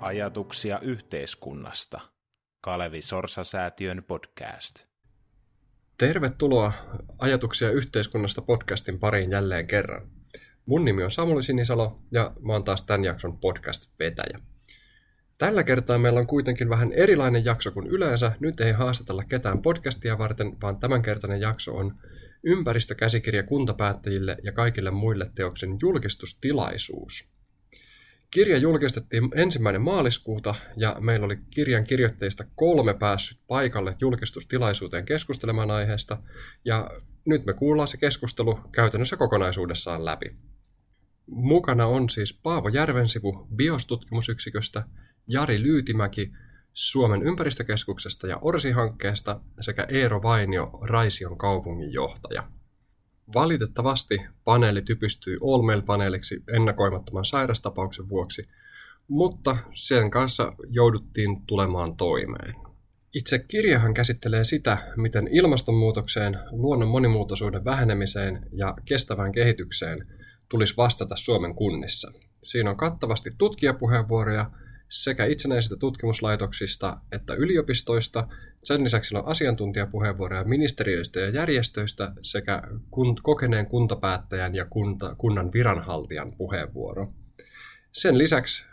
Ajatuksia yhteiskunnasta. Kalevi Sorsa-säätiön podcast. Tervetuloa Ajatuksia yhteiskunnasta podcastin pariin jälleen kerran. Mun nimi on Samuli Sinisalo ja mä oon taas tämän jakson podcast-vetäjä. Tällä kertaa meillä on kuitenkin vähän erilainen jakso kuin yleensä. Nyt ei haastatella ketään podcastia varten, vaan tämänkertainen jakso on ympäristökäsikirja kuntapäättäjille ja kaikille muille teoksen julkistustilaisuus. Kirja julkistettiin ensimmäinen maaliskuuta ja meillä oli kirjan kirjoittajista kolme päässyt paikalle julkistustilaisuuteen keskustelemaan aiheesta ja nyt me kuullaan se keskustelu käytännössä kokonaisuudessaan läpi. Mukana on siis Paavo Järvensivu biostutkimusyksiköstä, Jari Lyytimäki Suomen ympäristökeskuksesta ja Orsi-hankkeesta sekä Eero Vainio Raision kaupungin johtaja. Valitettavasti paneeli typistyi All Mail-paneeliksi ennakoimattoman sairastapauksen vuoksi, mutta sen kanssa jouduttiin tulemaan toimeen. Itse kirjahan käsittelee sitä, miten ilmastonmuutokseen, luonnon monimuotoisuuden vähenemiseen ja kestävään kehitykseen tulisi vastata Suomen kunnissa. Siinä on kattavasti tutkijapuheenvuoroja sekä itsenäisistä tutkimuslaitoksista että yliopistoista. Sen lisäksi on asiantuntijapuheenvuoroja ministeriöistä ja järjestöistä sekä kun, kokeneen kuntapäättäjän ja kunta, kunnan viranhaltijan puheenvuoro. Sen lisäksi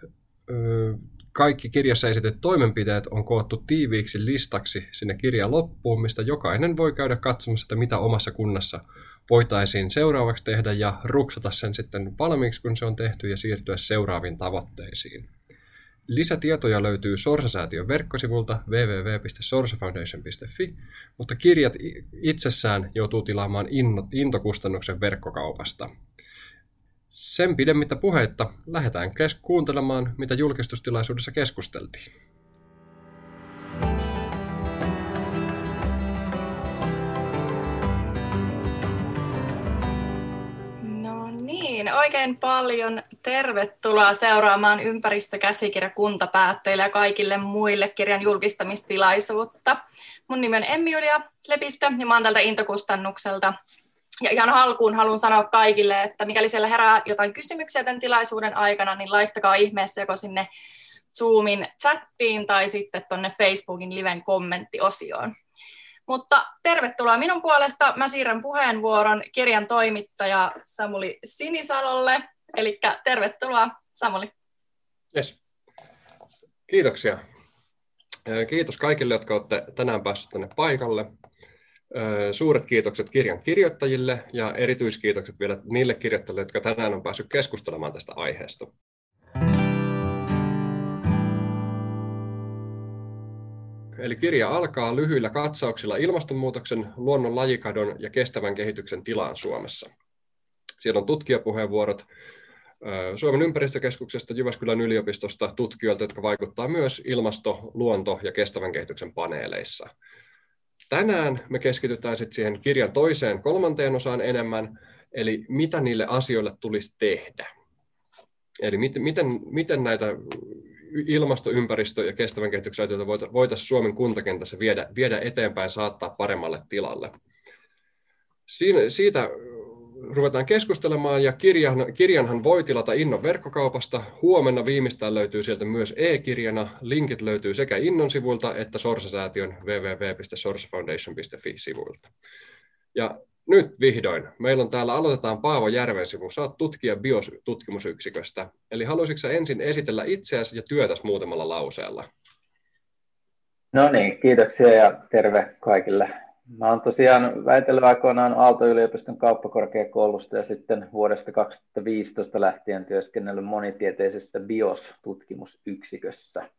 kaikki kirjassa esitetyt toimenpiteet on koottu tiiviiksi listaksi sinne kirjan loppuun, mistä jokainen voi käydä katsomassa, että mitä omassa kunnassa voitaisiin seuraavaksi tehdä ja ruksata sen sitten valmiiksi, kun se on tehty ja siirtyä seuraaviin tavoitteisiin. Lisätietoja löytyy Sorsa-säätiön verkkosivulta www.sorsafoundation.fi, mutta kirjat itsessään joutuu tilaamaan intokustannuksen verkkokaupasta. Sen pidemmittä puheitta lähdetään kes- kuuntelemaan, mitä julkistustilaisuudessa keskusteltiin. Niin, oikein paljon tervetuloa seuraamaan ympäristökäsikirja kuntapäätteille ja kaikille muille kirjan julkistamistilaisuutta. Mun nimi on Emmi Julia Lepistö ja mä oon tältä Intokustannukselta. Ja ihan alkuun haluan sanoa kaikille, että mikäli siellä herää jotain kysymyksiä tämän tilaisuuden aikana, niin laittakaa ihmeessä joko sinne Zoomin chattiin tai sitten tuonne Facebookin liven kommenttiosioon. Mutta tervetuloa minun puolesta. Mä siirrän puheenvuoron kirjan toimittaja Samuli Sinisalolle. Eli tervetuloa Samuli. Yes. Kiitoksia. Kiitos kaikille, jotka olette tänään päässeet tänne paikalle. Suuret kiitokset kirjan kirjoittajille ja erityiskiitokset vielä niille kirjoittajille, jotka tänään on päässyt keskustelemaan tästä aiheesta. Eli kirja alkaa lyhyillä katsauksilla ilmastonmuutoksen, luonnon lajikadon ja kestävän kehityksen tilaan Suomessa. Siellä on tutkijapuheenvuorot Suomen ympäristökeskuksesta, Jyväskylän yliopistosta, tutkijoilta, jotka vaikuttavat myös ilmasto-, luonto- ja kestävän kehityksen paneeleissa. Tänään me keskitytään sitten siihen kirjan toiseen kolmanteen osaan enemmän, eli mitä niille asioille tulisi tehdä. Eli miten, miten, miten näitä ilmasto, ympäristö ja kestävän kehityksen asioita voitaisiin Suomen kuntakentässä viedä, viedä eteenpäin, saattaa paremmalle tilalle. Siinä, siitä ruvetaan keskustelemaan ja kirjan, kirjanhan voi tilata Innon verkkokaupasta. Huomenna viimeistään löytyy sieltä myös e-kirjana. Linkit löytyy sekä Innon sivuilta että Sorsa-säätiön www.sorsafoundation.fi-sivuilta. Ja nyt vihdoin. Meillä on täällä, aloitetaan Paavo Järvensivu. Sä oot tutkija biostutkimusyksiköstä. Eli haluaisitko ensin esitellä itseäsi ja työtäsi muutamalla lauseella? No niin, kiitoksia ja terve kaikille. Mä oon tosiaan väitellyt aikoinaan Aalto-yliopiston kauppakorkeakoulusta ja sitten vuodesta 2015 lähtien työskennellyt monitieteisessä BIOS-tutkimusyksikössä.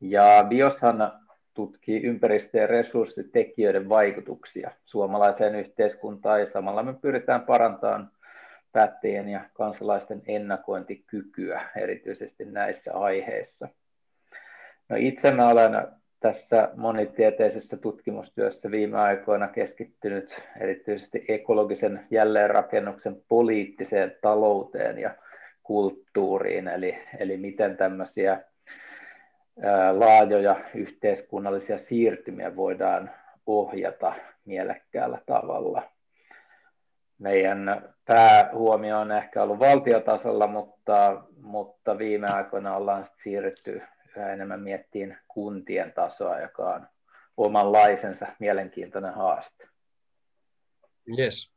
Ja BIOShan tutkii ympäristö- ja resurssitekijöiden vaikutuksia suomalaiseen yhteiskuntaan ja samalla me pyritään parantamaan päättäjien ja kansalaisten ennakointikykyä erityisesti näissä aiheissa. No itse mä olen tässä monitieteisessä tutkimustyössä viime aikoina keskittynyt erityisesti ekologisen jälleenrakennuksen poliittiseen talouteen ja kulttuuriin, eli, eli miten tämmöisiä laajoja yhteiskunnallisia siirtymiä voidaan ohjata mielekkäällä tavalla. meidän päähuomio on ehkä ollut valtiotasolla, mutta, mutta viime aikoina ollaan siirrytty yhä enemmän miettiin kuntien tasoa, joka on omanlaisensa mielenkiintoinen haaste. Yes.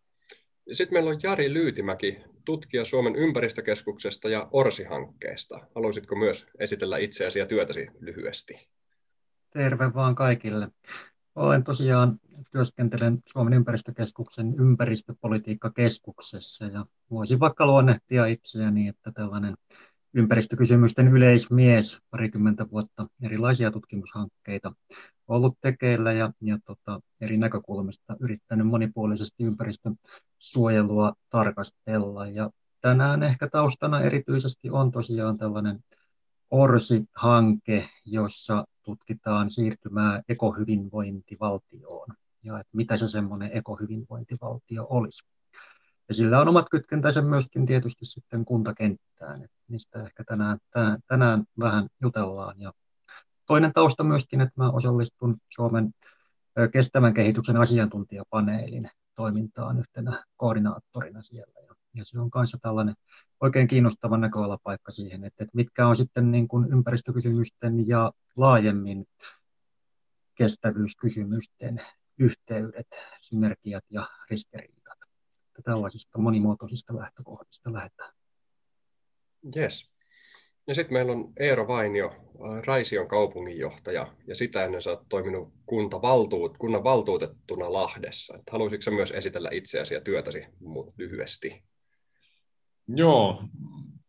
Sitten meillä on Jari Lyytimäki, tutkija Suomen ympäristökeskuksesta ja Orsi-hankkeesta. Haluaisitko myös esitellä itseäsi ja työtäsi lyhyesti? Terve vaan kaikille. Olen tosiaan, työskentelen Suomen ympäristökeskuksen ympäristöpolitiikkakeskuksessa ja voisin vaikka luonnehtia itseäni, että tällainen ympäristökysymysten yleismies, parikymmentä vuotta erilaisia tutkimushankkeita ollut tekeillä ja, ja tota, eri näkökulmista yrittänyt monipuolisesti ympäristön suojelua tarkastella. Ja tänään ehkä taustana erityisesti on tosiaan tällainen ORSI-hanke, jossa tutkitaan siirtymää ekohyvinvointivaltioon ja että mitä se semmoinen ekohyvinvointivaltio olisi. Ja sillä on omat kytkentänsä myöskin tietysti sitten kuntakenttään, että niistä ehkä tänään, tänään, tänään vähän jutellaan. Ja toinen tausta myöskin, että mä osallistun Suomen kestävän kehityksen asiantuntijapaneelin toimintaan yhtenä koordinaattorina siellä. Ja, ja se on kanssa tällainen oikein kiinnostava näköalapaikka siihen, että, että mitkä on sitten niin kuin ympäristökysymysten ja laajemmin kestävyyskysymysten yhteydet, synergiat ja ristiriidat tällaisista monimuotoisista lähtökohdista lähdetään. Yes. Ja sitten meillä on Eero Vainio, äh, Raision kaupunginjohtaja, ja sitä ennen sä oot toiminut kuntavaltuut, kunnan valtuutettuna Lahdessa. Et haluaisitko myös esitellä itseäsi ja työtäsi lyhyesti? Joo,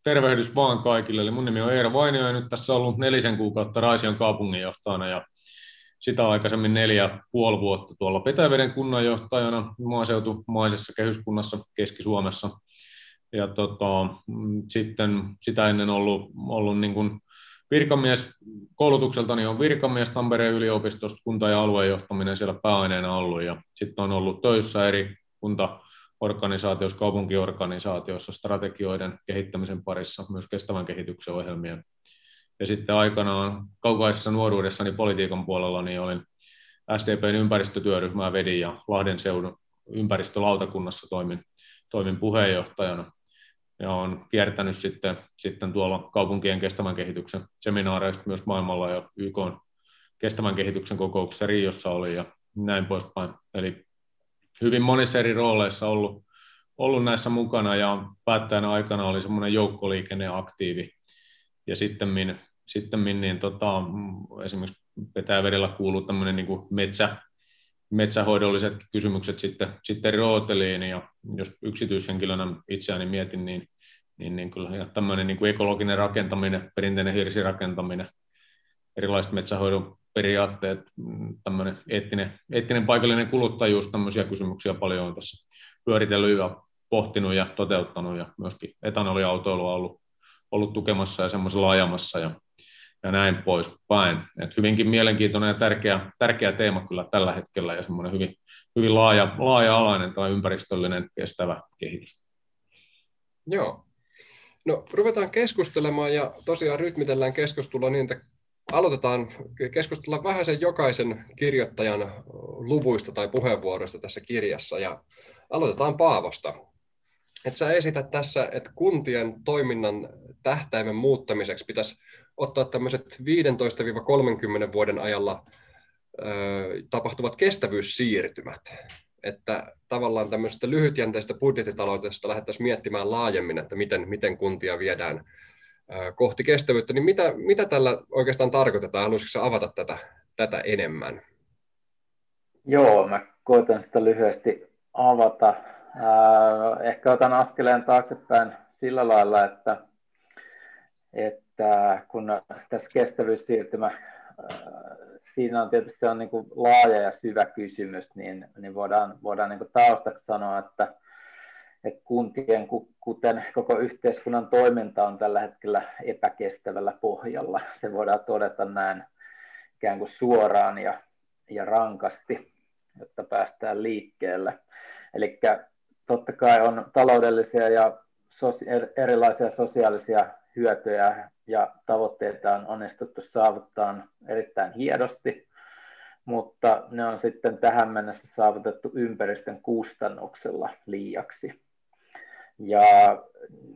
tervehdys vaan kaikille. Eli mun nimi on Eero Vainio ja nyt tässä on ollut nelisen kuukautta Raision kaupunginjohtajana ja sitä aikaisemmin neljä puoli vuotta tuolla Petäveden kunnanjohtajana maaseutumaisessa kehyskunnassa Keski-Suomessa. Ja tota, mm, sitten sitä ennen ollut, ollut niin kuin virkamies, koulutukseltani on virkamies Tampereen yliopistosta, kunta- ja aluejohtaminen siellä pääaineena ollut. Ja sitten on ollut töissä eri kuntaorganisaatioissa, kaupunkiorganisaatioissa, strategioiden kehittämisen parissa, myös kestävän kehityksen ohjelmien ja sitten aikanaan kaukaisessa nuoruudessani politiikan puolella niin olin SDPn ympäristötyöryhmää vedin ja Lahden seudun ympäristölautakunnassa toimin, toimin puheenjohtajana. Ja olen kiertänyt sitten, sitten tuolla kaupunkien kestävän kehityksen seminaareista myös maailmalla ja YK kestävän kehityksen kokouksessa Riossa oli ja näin poispäin. Eli hyvin monissa eri rooleissa ollut, ollut näissä mukana ja päättäjänä aikana oli semmoinen joukkoliikenneaktiivi ja sitten sitten niin tota, esimerkiksi Petäjävedellä kuuluu tämmöinen niin metsä, metsähoidolliset kysymykset sitten, sitten rooteliin, ja jos yksityishenkilönä itseäni mietin, niin, niin, niin kyllä tämmöinen niin kuin ekologinen rakentaminen, perinteinen hirsirakentaminen, erilaiset metsähoidon periaatteet, tämmöinen eettinen, eettinen paikallinen kuluttajuus, tämmöisiä kysymyksiä paljon on tässä pyöritellyt ja pohtinut ja toteuttanut, ja myöskin etanoliautoilu on ollut, ollut tukemassa ja semmoisella ajamassa, ja ja näin poispäin. Et hyvinkin mielenkiintoinen ja tärkeä, tärkeä teema kyllä tällä hetkellä ja semmoinen hyvin, hyvin laaja, laaja-alainen tai ympäristöllinen kestävä kehitys. Joo. No ruvetaan keskustelemaan ja tosiaan rytmitellään keskustelua niin, että aloitetaan keskustella vähän sen jokaisen kirjoittajan luvuista tai puheenvuoroista tässä kirjassa ja aloitetaan Paavosta. Et sä esität tässä, että kuntien toiminnan tähtäimen muuttamiseksi pitäisi ottaa tämmöiset 15-30 vuoden ajalla ö, tapahtuvat kestävyyssiirtymät. Että tavallaan tämmöisestä lyhytjänteistä budjettitaloudesta lähdettäisiin miettimään laajemmin, että miten, miten kuntia viedään ö, kohti kestävyyttä. Niin mitä, mitä tällä oikeastaan tarkoitetaan? Haluaisitko avata tätä, tätä enemmän? Joo, mä koitan sitä lyhyesti avata. Ehkä otan askeleen taaksepäin sillä lailla, että, että että kun tässä kestävyyssiirtymä, äh, siinä on tietysti on niin laaja ja syvä kysymys, niin, niin voidaan, voidaan niin taustaksi sanoa, että, että kuntien, kuten koko yhteiskunnan toiminta on tällä hetkellä epäkestävällä pohjalla. Se voidaan todeta näin ikään kuin suoraan ja, ja rankasti, jotta päästään liikkeelle. Eli totta kai on taloudellisia ja erilaisia sosiaalisia hyötyjä ja tavoitteita on onnistuttu saavuttaa erittäin hienosti, mutta ne on sitten tähän mennessä saavutettu ympäristön kustannuksella liiaksi. Ja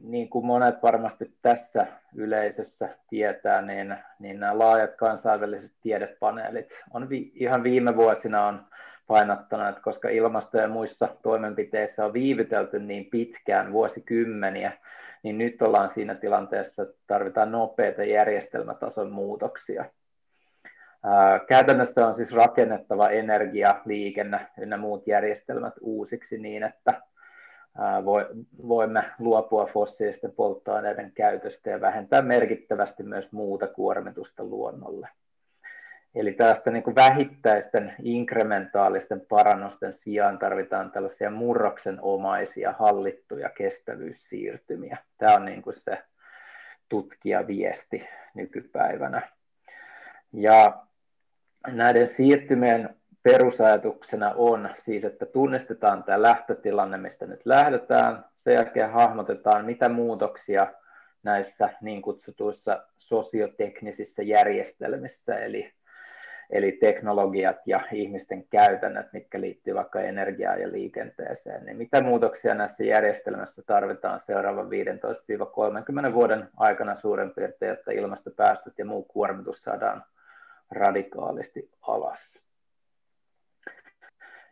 niin kuin monet varmasti tässä yleisössä tietää, niin, niin nämä laajat kansainväliset tiedepaneelit on vi, ihan viime vuosina on painottanut, että koska ilmasto- ja muissa toimenpiteissä on viivytelty niin pitkään, vuosikymmeniä, niin nyt ollaan siinä tilanteessa, että tarvitaan nopeita järjestelmätason muutoksia. Käytännössä on siis rakennettava energia, liikenne ynnä muut järjestelmät uusiksi niin, että voimme luopua fossiilisten polttoaineiden käytöstä ja vähentää merkittävästi myös muuta kuormitusta luonnolle. Eli tällaista niin kuin vähittäisten inkrementaalisten parannusten sijaan tarvitaan tällaisia murroksenomaisia hallittuja kestävyyssiirtymiä. Tämä on niin kuin se tutkijaviesti nykypäivänä. Ja näiden siirtymien perusajatuksena on siis, että tunnistetaan tämä lähtötilanne, mistä nyt lähdetään. Sen jälkeen hahmotetaan, mitä muutoksia näissä niin kutsutuissa sosioteknisissä järjestelmissä, eli, eli teknologiat ja ihmisten käytännöt, mitkä liittyy vaikka energiaan ja liikenteeseen, niin mitä muutoksia näissä järjestelmissä tarvitaan seuraavan 15-30 vuoden aikana suurin piirtein, jotta ilmastopäästöt ja muu kuormitus saadaan radikaalisti alas.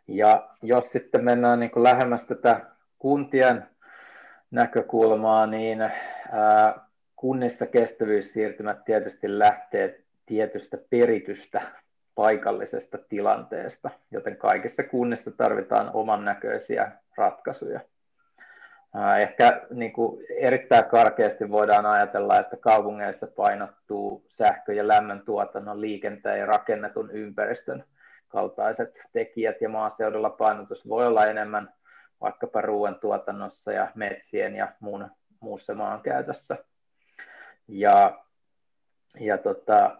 Ja jos sitten mennään niin kuin lähemmäs tätä kuntien näkökulmaa, niin kunnissa kestävyyssiirtymät tietysti lähtee tietystä peritystä paikallisesta tilanteesta, joten kaikissa kunnissa tarvitaan oman näköisiä ratkaisuja. Ehkä niin kuin erittäin karkeasti voidaan ajatella, että kaupungeissa painottuu sähkö- ja lämmöntuotannon, liikenteen ja rakennetun ympäristön kaltaiset tekijät ja maaseudulla painotus voi olla enemmän vaikkapa ruoantuotannossa ja metsien ja muun, muussa maankäytössä. Ja, ja tota,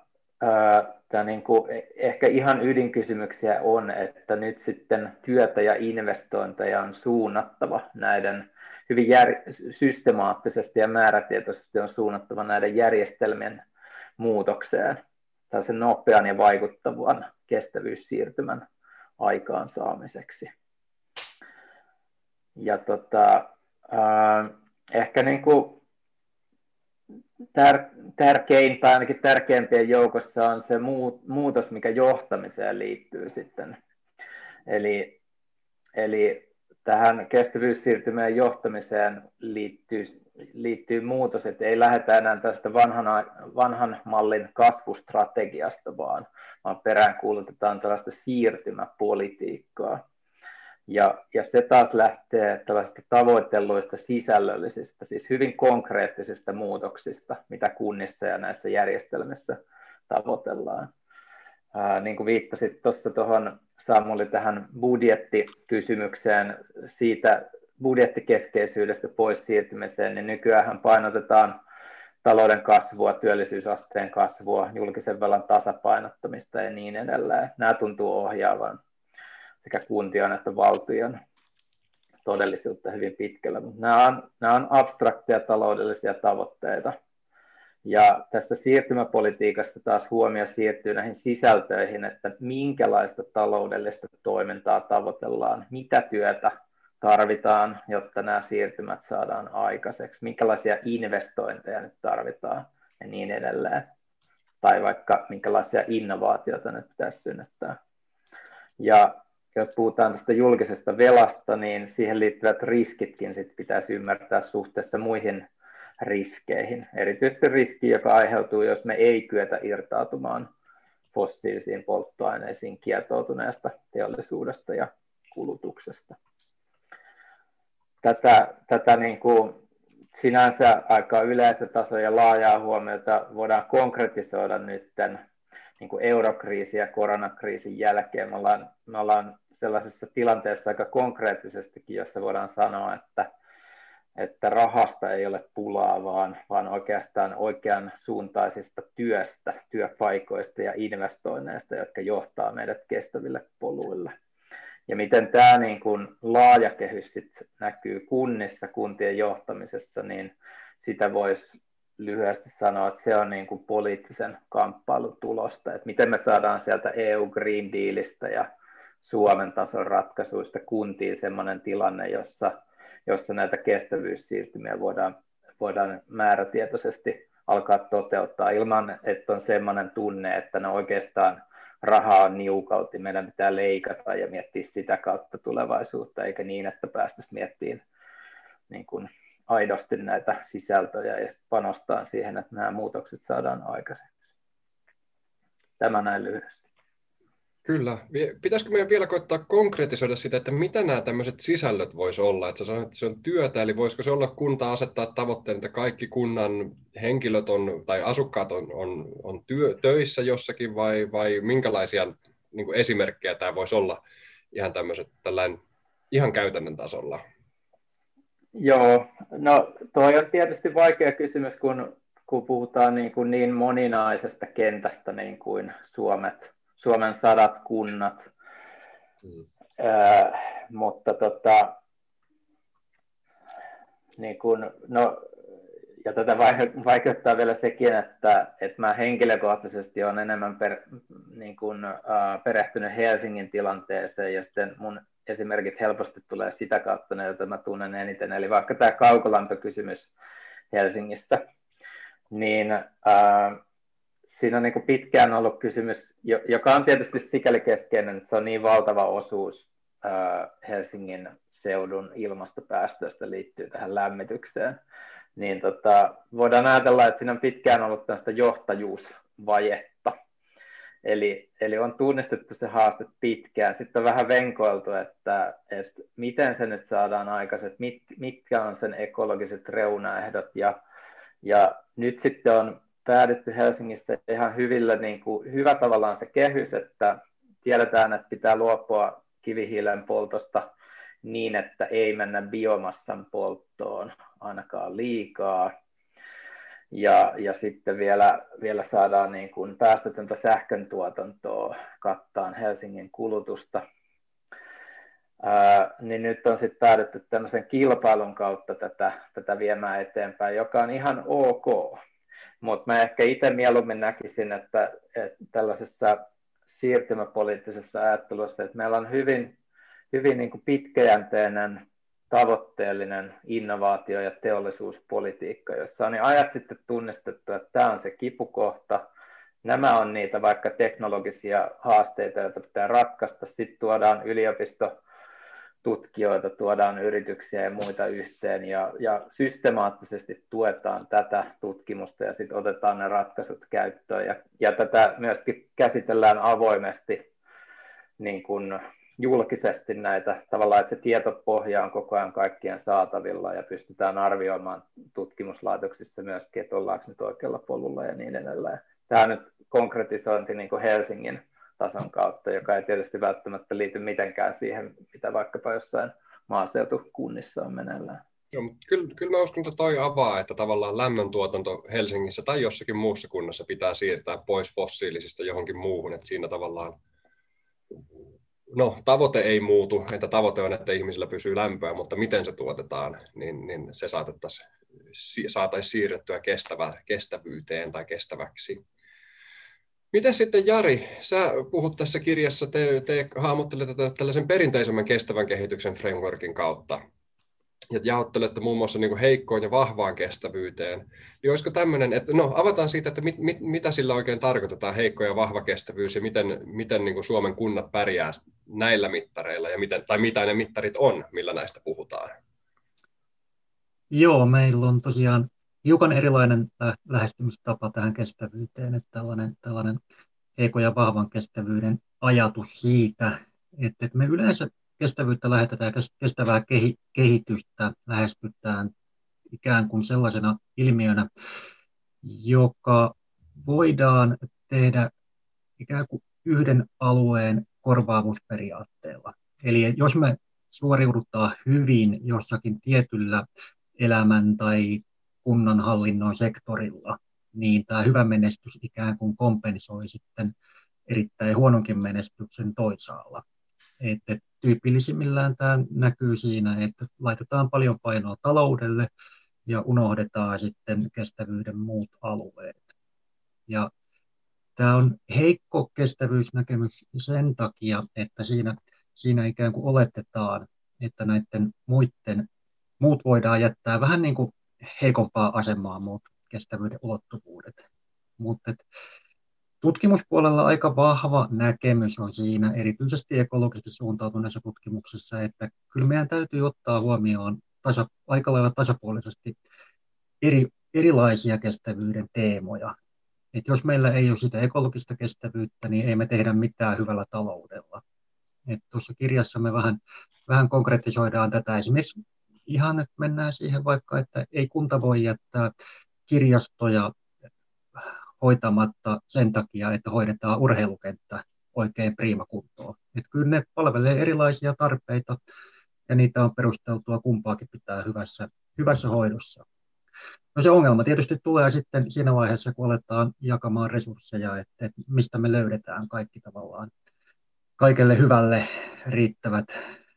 tämä niin kuin, ehkä ihan ydinkysymyksiä on, että nyt sitten työtä ja investointeja on suunnattava näiden hyvin jär, systemaattisesti ja määrätietoisesti on suunnattava näiden järjestelmien muutokseen, tällaisen nopean ja vaikuttavan kestävyyssiirtymän aikaansaamiseksi. Ja tota, äh, ehkä niin kuin tär, tärkein tai ainakin tärkeimpien joukossa on se muutos, mikä johtamiseen liittyy sitten. Eli, eli tähän kestävyyssiirtymään johtamiseen liittyy, liittyy muutos, että ei lähdetä enää tästä vanhan, vanhan mallin kasvustrategiasta, vaan, vaan peräänkuulutetaan tällaista siirtymäpolitiikkaa. Ja, ja se taas lähtee tällaista tavoitelluista sisällöllisistä, siis hyvin konkreettisista muutoksista, mitä kunnissa ja näissä järjestelmissä tavoitellaan. Ää, niin kuin viittasit tuossa tuohon Samuli tähän budjettikysymykseen siitä budjettikeskeisyydestä pois siirtymiseen, niin nykyään painotetaan talouden kasvua, työllisyysasteen kasvua, julkisen velan tasapainottamista ja niin edelleen. Nämä tuntuu ohjaavan sekä kuntien että valtion todellisuutta hyvin pitkällä. Mutta nämä on, nämä on abstrakteja taloudellisia tavoitteita, ja tässä siirtymäpolitiikassa taas huomio siirtyy näihin sisältöihin, että minkälaista taloudellista toimintaa tavoitellaan, mitä työtä tarvitaan, jotta nämä siirtymät saadaan aikaiseksi, minkälaisia investointeja nyt tarvitaan ja niin edelleen. Tai vaikka minkälaisia innovaatioita nyt pitäisi synnyttää. Ja jos puhutaan tästä julkisesta velasta, niin siihen liittyvät riskitkin sit pitäisi ymmärtää suhteessa muihin riskeihin. Erityisesti riski, joka aiheutuu, jos me ei kyetä irtautumaan fossiilisiin polttoaineisiin kietoutuneesta teollisuudesta ja kulutuksesta. Tätä, tätä niin kuin sinänsä aika yleisötaso ja laajaa huomiota voidaan konkretisoida nyt niin kuin eurokriisin ja koronakriisin jälkeen. Me ollaan, me ollaan sellaisessa tilanteessa aika konkreettisestikin, jossa voidaan sanoa, että että rahasta ei ole pulaa, vaan, vaan oikeastaan oikean suuntaisista työstä, työpaikoista ja investoinneista, jotka johtaa meidät kestäville poluille. Ja miten tämä niin kuin laaja kehys sit näkyy kunnissa, kuntien johtamisessa, niin sitä voisi lyhyesti sanoa, että se on niin kuin poliittisen kamppailun tulosta, että miten me saadaan sieltä EU Green Dealista ja Suomen tason ratkaisuista kuntiin sellainen tilanne, jossa, jossa näitä kestävyyssiirtymiä voidaan, voidaan määrätietoisesti alkaa toteuttaa ilman, että on sellainen tunne, että ne oikeastaan rahaa on niukalti, meidän pitää leikata ja miettiä sitä kautta tulevaisuutta, eikä niin, että päästäisiin miettimään niin kuin aidosti näitä sisältöjä ja panostaa siihen, että nämä muutokset saadaan aikaiseksi. Tämä näin lyhyesti. Kyllä. Pitäisikö meidän vielä koittaa konkretisoida sitä, että mitä nämä tämmöiset sisällöt voisi olla? Että sä sanoit, että se on työtä, eli voisiko se olla kunta asettaa tavoitteen, että kaikki kunnan henkilöt on, tai asukkaat on, on, on työ, töissä jossakin, vai, vai minkälaisia niin esimerkkejä tämä voisi olla ihan tämmöiset tällainen ihan käytännön tasolla? Joo, no toi on tietysti vaikea kysymys, kun, kun puhutaan niin, kuin niin moninaisesta kentästä niin kuin Suomet, Suomen sadat kunnat. Mm. Äh, mutta tota, niin kuin, no, ja tätä vaikeuttaa vielä sekin, että, että mä henkilökohtaisesti olen enemmän per, niin kuin, äh, perehtynyt Helsingin tilanteeseen ja sitten mun esimerkit helposti tulee sitä kautta, ne, joita mä tunnen eniten. Eli vaikka tämä kaukolämpökysymys Helsingissä, niin ää, siinä on niin kuin pitkään ollut kysymys, joka on tietysti sikäli keskeinen, että se on niin valtava osuus Helsingin seudun ilmastopäästöistä liittyy tähän lämmitykseen, niin tota, voidaan ajatella, että siinä on pitkään ollut tästä johtajuusvajetta, Eli, eli on tunnistettu se haaste pitkään. Sitten on vähän venkoiltu, että, että miten se nyt saadaan aikaiset, mit, mitkä on sen ekologiset reunaehdot. Ja, ja nyt sitten on päädytty Helsingissä ihan hyvillä, niin kuin, hyvä tavallaan se kehys, että tiedetään, että pitää luopua kivihiilen poltosta niin, että ei mennä biomassan polttoon ainakaan liikaa ja, ja sitten vielä, vielä saadaan niin kuin päästötöntä sähkön tuotantoa kattaan Helsingin kulutusta. Ää, niin nyt on sitten päädytty tämmöisen kilpailun kautta tätä, tätä viemään eteenpäin, joka on ihan ok. Mutta mä ehkä itse mieluummin näkisin, että, että tällaisessa siirtymäpoliittisessa ajattelussa, että meillä on hyvin, hyvin niin kuin pitkäjänteinen tavoitteellinen innovaatio- ja teollisuuspolitiikka, jossa on niin ajat sitten tunnistettu, että tämä on se kipukohta, nämä on niitä vaikka teknologisia haasteita, joita pitää ratkaista, sitten tuodaan yliopisto tutkijoita, tuodaan yrityksiä ja muita yhteen ja, ja systemaattisesti tuetaan tätä tutkimusta ja sitten otetaan ne ratkaisut käyttöön ja, ja tätä myöskin käsitellään avoimesti niin kuin julkisesti näitä, tavallaan että se tietopohja on koko ajan kaikkien saatavilla ja pystytään arvioimaan tutkimuslaitoksissa myöskin, että ollaanko nyt oikealla polulla ja niin edelleen. Tämä nyt konkretisointi niin Helsingin tason kautta, joka ei tietysti välttämättä liity mitenkään siihen, mitä vaikkapa jossain maaseutukunnissa on meneillään. Joo, mutta kyllä, kyllä mä uskon, että toi avaa, että tavallaan lämmöntuotanto Helsingissä tai jossakin muussa kunnassa pitää siirtää pois fossiilisista johonkin muuhun, että siinä tavallaan no, tavoite ei muutu, että tavoite on, että ihmisillä pysyy lämpöä, mutta miten se tuotetaan, niin, niin se saatettaisiin, saataisiin siirrettyä kestävä, kestävyyteen tai kestäväksi. Miten sitten Jari, sä puhut tässä kirjassa, te, te hahmottelet tätä tällaisen perinteisemmän kestävän kehityksen frameworkin kautta. Ja jaottelette muun muassa niin heikkoon ja vahvaan kestävyyteen, niin olisiko tämmöinen, että no avataan siitä, että mit, mit, mitä sillä oikein tarkoitetaan, heikko ja vahva kestävyys, ja miten, miten niin Suomen kunnat pärjää näillä mittareilla, ja miten, tai mitä ne mittarit on, millä näistä puhutaan? Joo, meillä on tosiaan hiukan erilainen lähestymistapa tähän kestävyyteen, että tällainen, tällainen heikko ja vahvan kestävyyden ajatus siitä, että me yleensä kestävyyttä lähetetään kestävää kehitystä lähestytään ikään kuin sellaisena ilmiönä, joka voidaan tehdä ikään kuin yhden alueen korvaavuusperiaatteella. Eli jos me suoriudutaan hyvin jossakin tietyllä elämän tai kunnan hallinnon sektorilla, niin tämä hyvä menestys ikään kuin kompensoi sitten erittäin huononkin menestyksen toisaalla. Että tyypillisimmillään tämä näkyy siinä, että laitetaan paljon painoa taloudelle ja unohdetaan sitten kestävyyden muut alueet. Ja tämä on heikko kestävyysnäkemys sen takia, että siinä, siinä ikään kuin oletetaan, että näiden muiden, muut voidaan jättää vähän niin kuin heikompaa asemaa muut kestävyyden ulottuvuudet. Mutta tutkimuspuolella aika vahva näkemys on siinä, erityisesti ekologisesti suuntautuneessa tutkimuksessa, että kyllä meidän täytyy ottaa huomioon tasa, aika lailla tasapuolisesti eri, erilaisia kestävyyden teemoja. Et jos meillä ei ole sitä ekologista kestävyyttä, niin ei me tehdä mitään hyvällä taloudella. Tuossa kirjassa me vähän, vähän konkretisoidaan tätä. Esimerkiksi ihan, että mennään siihen vaikka, että ei kunta voi jättää kirjastoja hoitamatta sen takia, että hoidetaan urheilukenttä oikein priimakuntoon. Että kyllä ne palvelee erilaisia tarpeita ja niitä on perusteltua kumpaakin pitää hyvässä, hyvässä hoidossa. No se ongelma tietysti tulee sitten siinä vaiheessa, kun aletaan jakamaan resursseja, että, että mistä me löydetään kaikki tavallaan kaikelle hyvälle riittävät,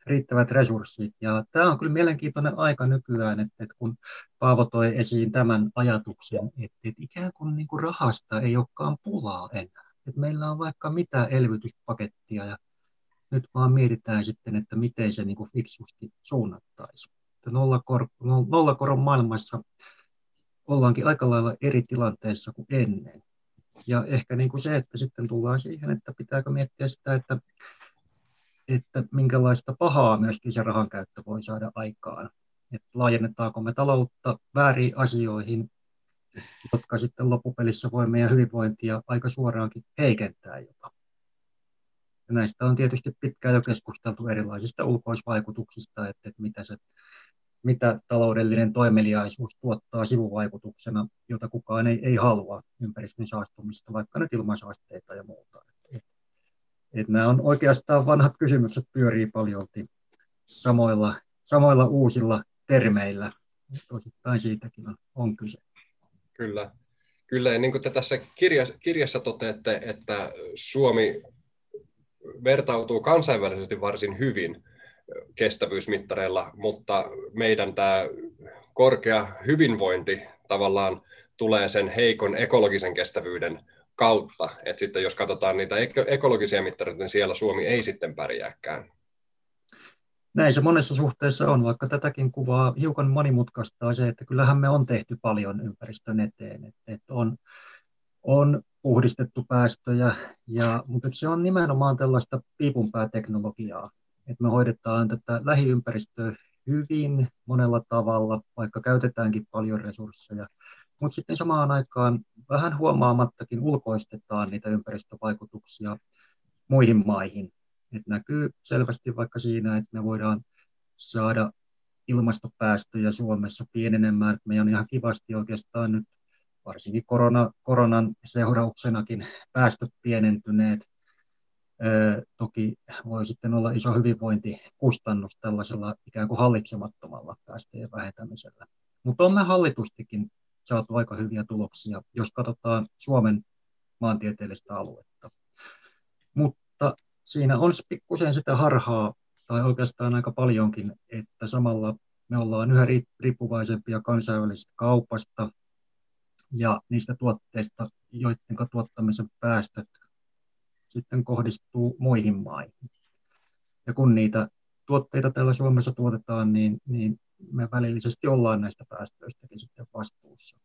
riittävät resurssit. Ja tämä on kyllä mielenkiintoinen aika nykyään, että, että kun Paavo toi esiin tämän ajatuksen, että, että ikään kuin, niin kuin rahasta ei olekaan pulaa enää. Että meillä on vaikka mitä elvytyspakettia ja nyt vaan mietitään sitten, että miten se niin kuin fiksusti suunnattaisiin. Nollakor, nollakoron maailmassa ollaankin aika lailla eri tilanteessa kuin ennen. Ja ehkä niin kuin se, että sitten tullaan siihen, että pitääkö miettiä sitä, että, että minkälaista pahaa myöskin se rahan käyttö voi saada aikaan. Että laajennetaanko me taloutta väärin asioihin, jotka sitten loppupelissä voi meidän hyvinvointia aika suoraankin heikentää jopa. Ja näistä on tietysti pitkään jo keskusteltu erilaisista ulkoisvaikutuksista, että, että mitä, se, mitä taloudellinen toimeliaisuus tuottaa sivuvaikutuksena, jota kukaan ei, ei halua ympäristön saastumista, vaikka nyt ilmansaasteita ja muuta. Et, nämä on oikeastaan vanhat kysymykset pyörii paljon samoilla, samoilla uusilla termeillä. Osittain siitäkin on, on kyse. Kyllä. Kyllä, ja niin kuin te tässä kirjassa, kirjassa toteatte, että Suomi vertautuu kansainvälisesti varsin hyvin kestävyysmittareilla, mutta meidän tämä korkea hyvinvointi tavallaan tulee sen heikon ekologisen kestävyyden kautta. että sitten jos katsotaan niitä ekologisia mittareita, niin siellä Suomi ei sitten pärjääkään. Näin se monessa suhteessa on, vaikka tätäkin kuvaa hiukan monimutkaistaa se, että kyllähän me on tehty paljon ympäristön eteen. Että, että on, on puhdistettu päästöjä, ja, mutta se on nimenomaan tällaista piipunpääteknologiaa, että me hoidetaan tätä lähiympäristöä hyvin monella tavalla, vaikka käytetäänkin paljon resursseja, mutta sitten samaan aikaan vähän huomaamattakin ulkoistetaan niitä ympäristövaikutuksia muihin maihin. Et näkyy selvästi vaikka siinä, että me voidaan saada ilmastopäästöjä Suomessa pienenemään. että meidän on ihan kivasti oikeastaan nyt varsinkin korona, koronan seurauksenakin päästöt pienentyneet. toki voi sitten olla iso hyvinvointikustannus tällaisella ikään kuin hallitsemattomalla päästöjen vähentämisellä. Mutta on me hallitustikin saatu aika hyviä tuloksia, jos katsotaan Suomen maantieteellistä aluetta. Mutta siinä on pikkusen sitä harhaa, tai oikeastaan aika paljonkin, että samalla me ollaan yhä riippuvaisempia kansainvälisestä kaupasta, ja niistä tuotteista, joiden tuottamisen päästöt sitten kohdistuu muihin maihin. Ja kun niitä tuotteita täällä Suomessa tuotetaan, niin, niin me välillisesti ollaan näistä päästöistäkin sitten vastuussa.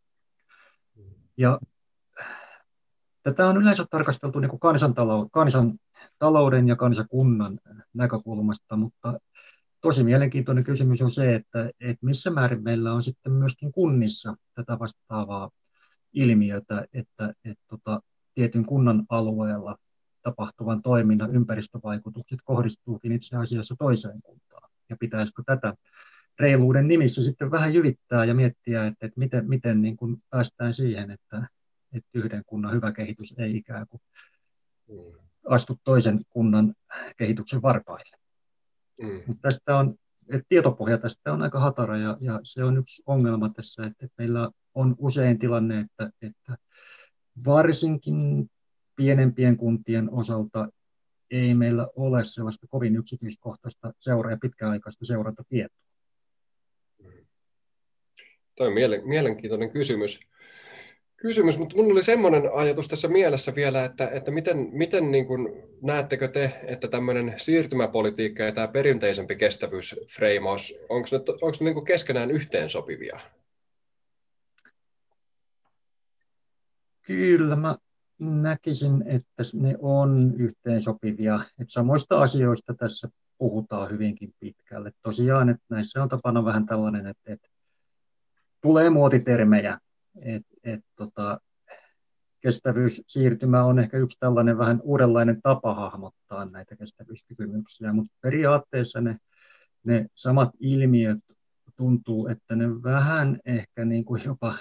Ja tätä on yleensä tarkasteltu niin kuin kansantalou- kansantalouden ja kansakunnan näkökulmasta, mutta tosi mielenkiintoinen kysymys on se, että, että missä määrin meillä on sitten myöskin kunnissa tätä vastaavaa ilmiötä, että, että tota, tietyn kunnan alueella tapahtuvan toiminnan ympäristövaikutukset kohdistuukin itse asiassa toiseen kuntaan. Ja pitäisikö tätä reiluuden nimissä sitten vähän jyvittää ja miettiä, että, että miten, miten niin kuin päästään siihen, että, että yhden kunnan hyvä kehitys ei ikään kuin astu toisen kunnan kehityksen varpaille. Mm. Mutta tästä on, että tietopohja tästä on aika hatara ja, ja se on yksi ongelma tässä, että, että meillä on usein tilanne, että, että varsinkin pienempien kuntien osalta ei meillä ole sellaista kovin yksityiskohtaista seura- ja pitkäaikaista seurantatietoa. Toi on mielenkiintoinen kysymys. Kysymys, mutta minulla oli semmoinen ajatus tässä mielessä vielä, että, että miten, miten niin kuin, näettekö te, että tämmöinen siirtymäpolitiikka ja tämä perinteisempi kestävyysfreimaus, onko ne, onko ne niin kuin keskenään yhteensopivia? Kyllä, mä näkisin, että ne on yhteensopivia. Että samoista asioista tässä puhutaan hyvinkin pitkälle. Tosiaan, että näissä on tapana vähän tällainen, että, että tulee muotitermejä, että, että tota, kestävyyssiirtymä on ehkä yksi tällainen vähän uudenlainen tapa hahmottaa näitä kestävyyskysymyksiä, mutta periaatteessa ne, ne samat ilmiöt tuntuu, että ne vähän ehkä niin kuin jopa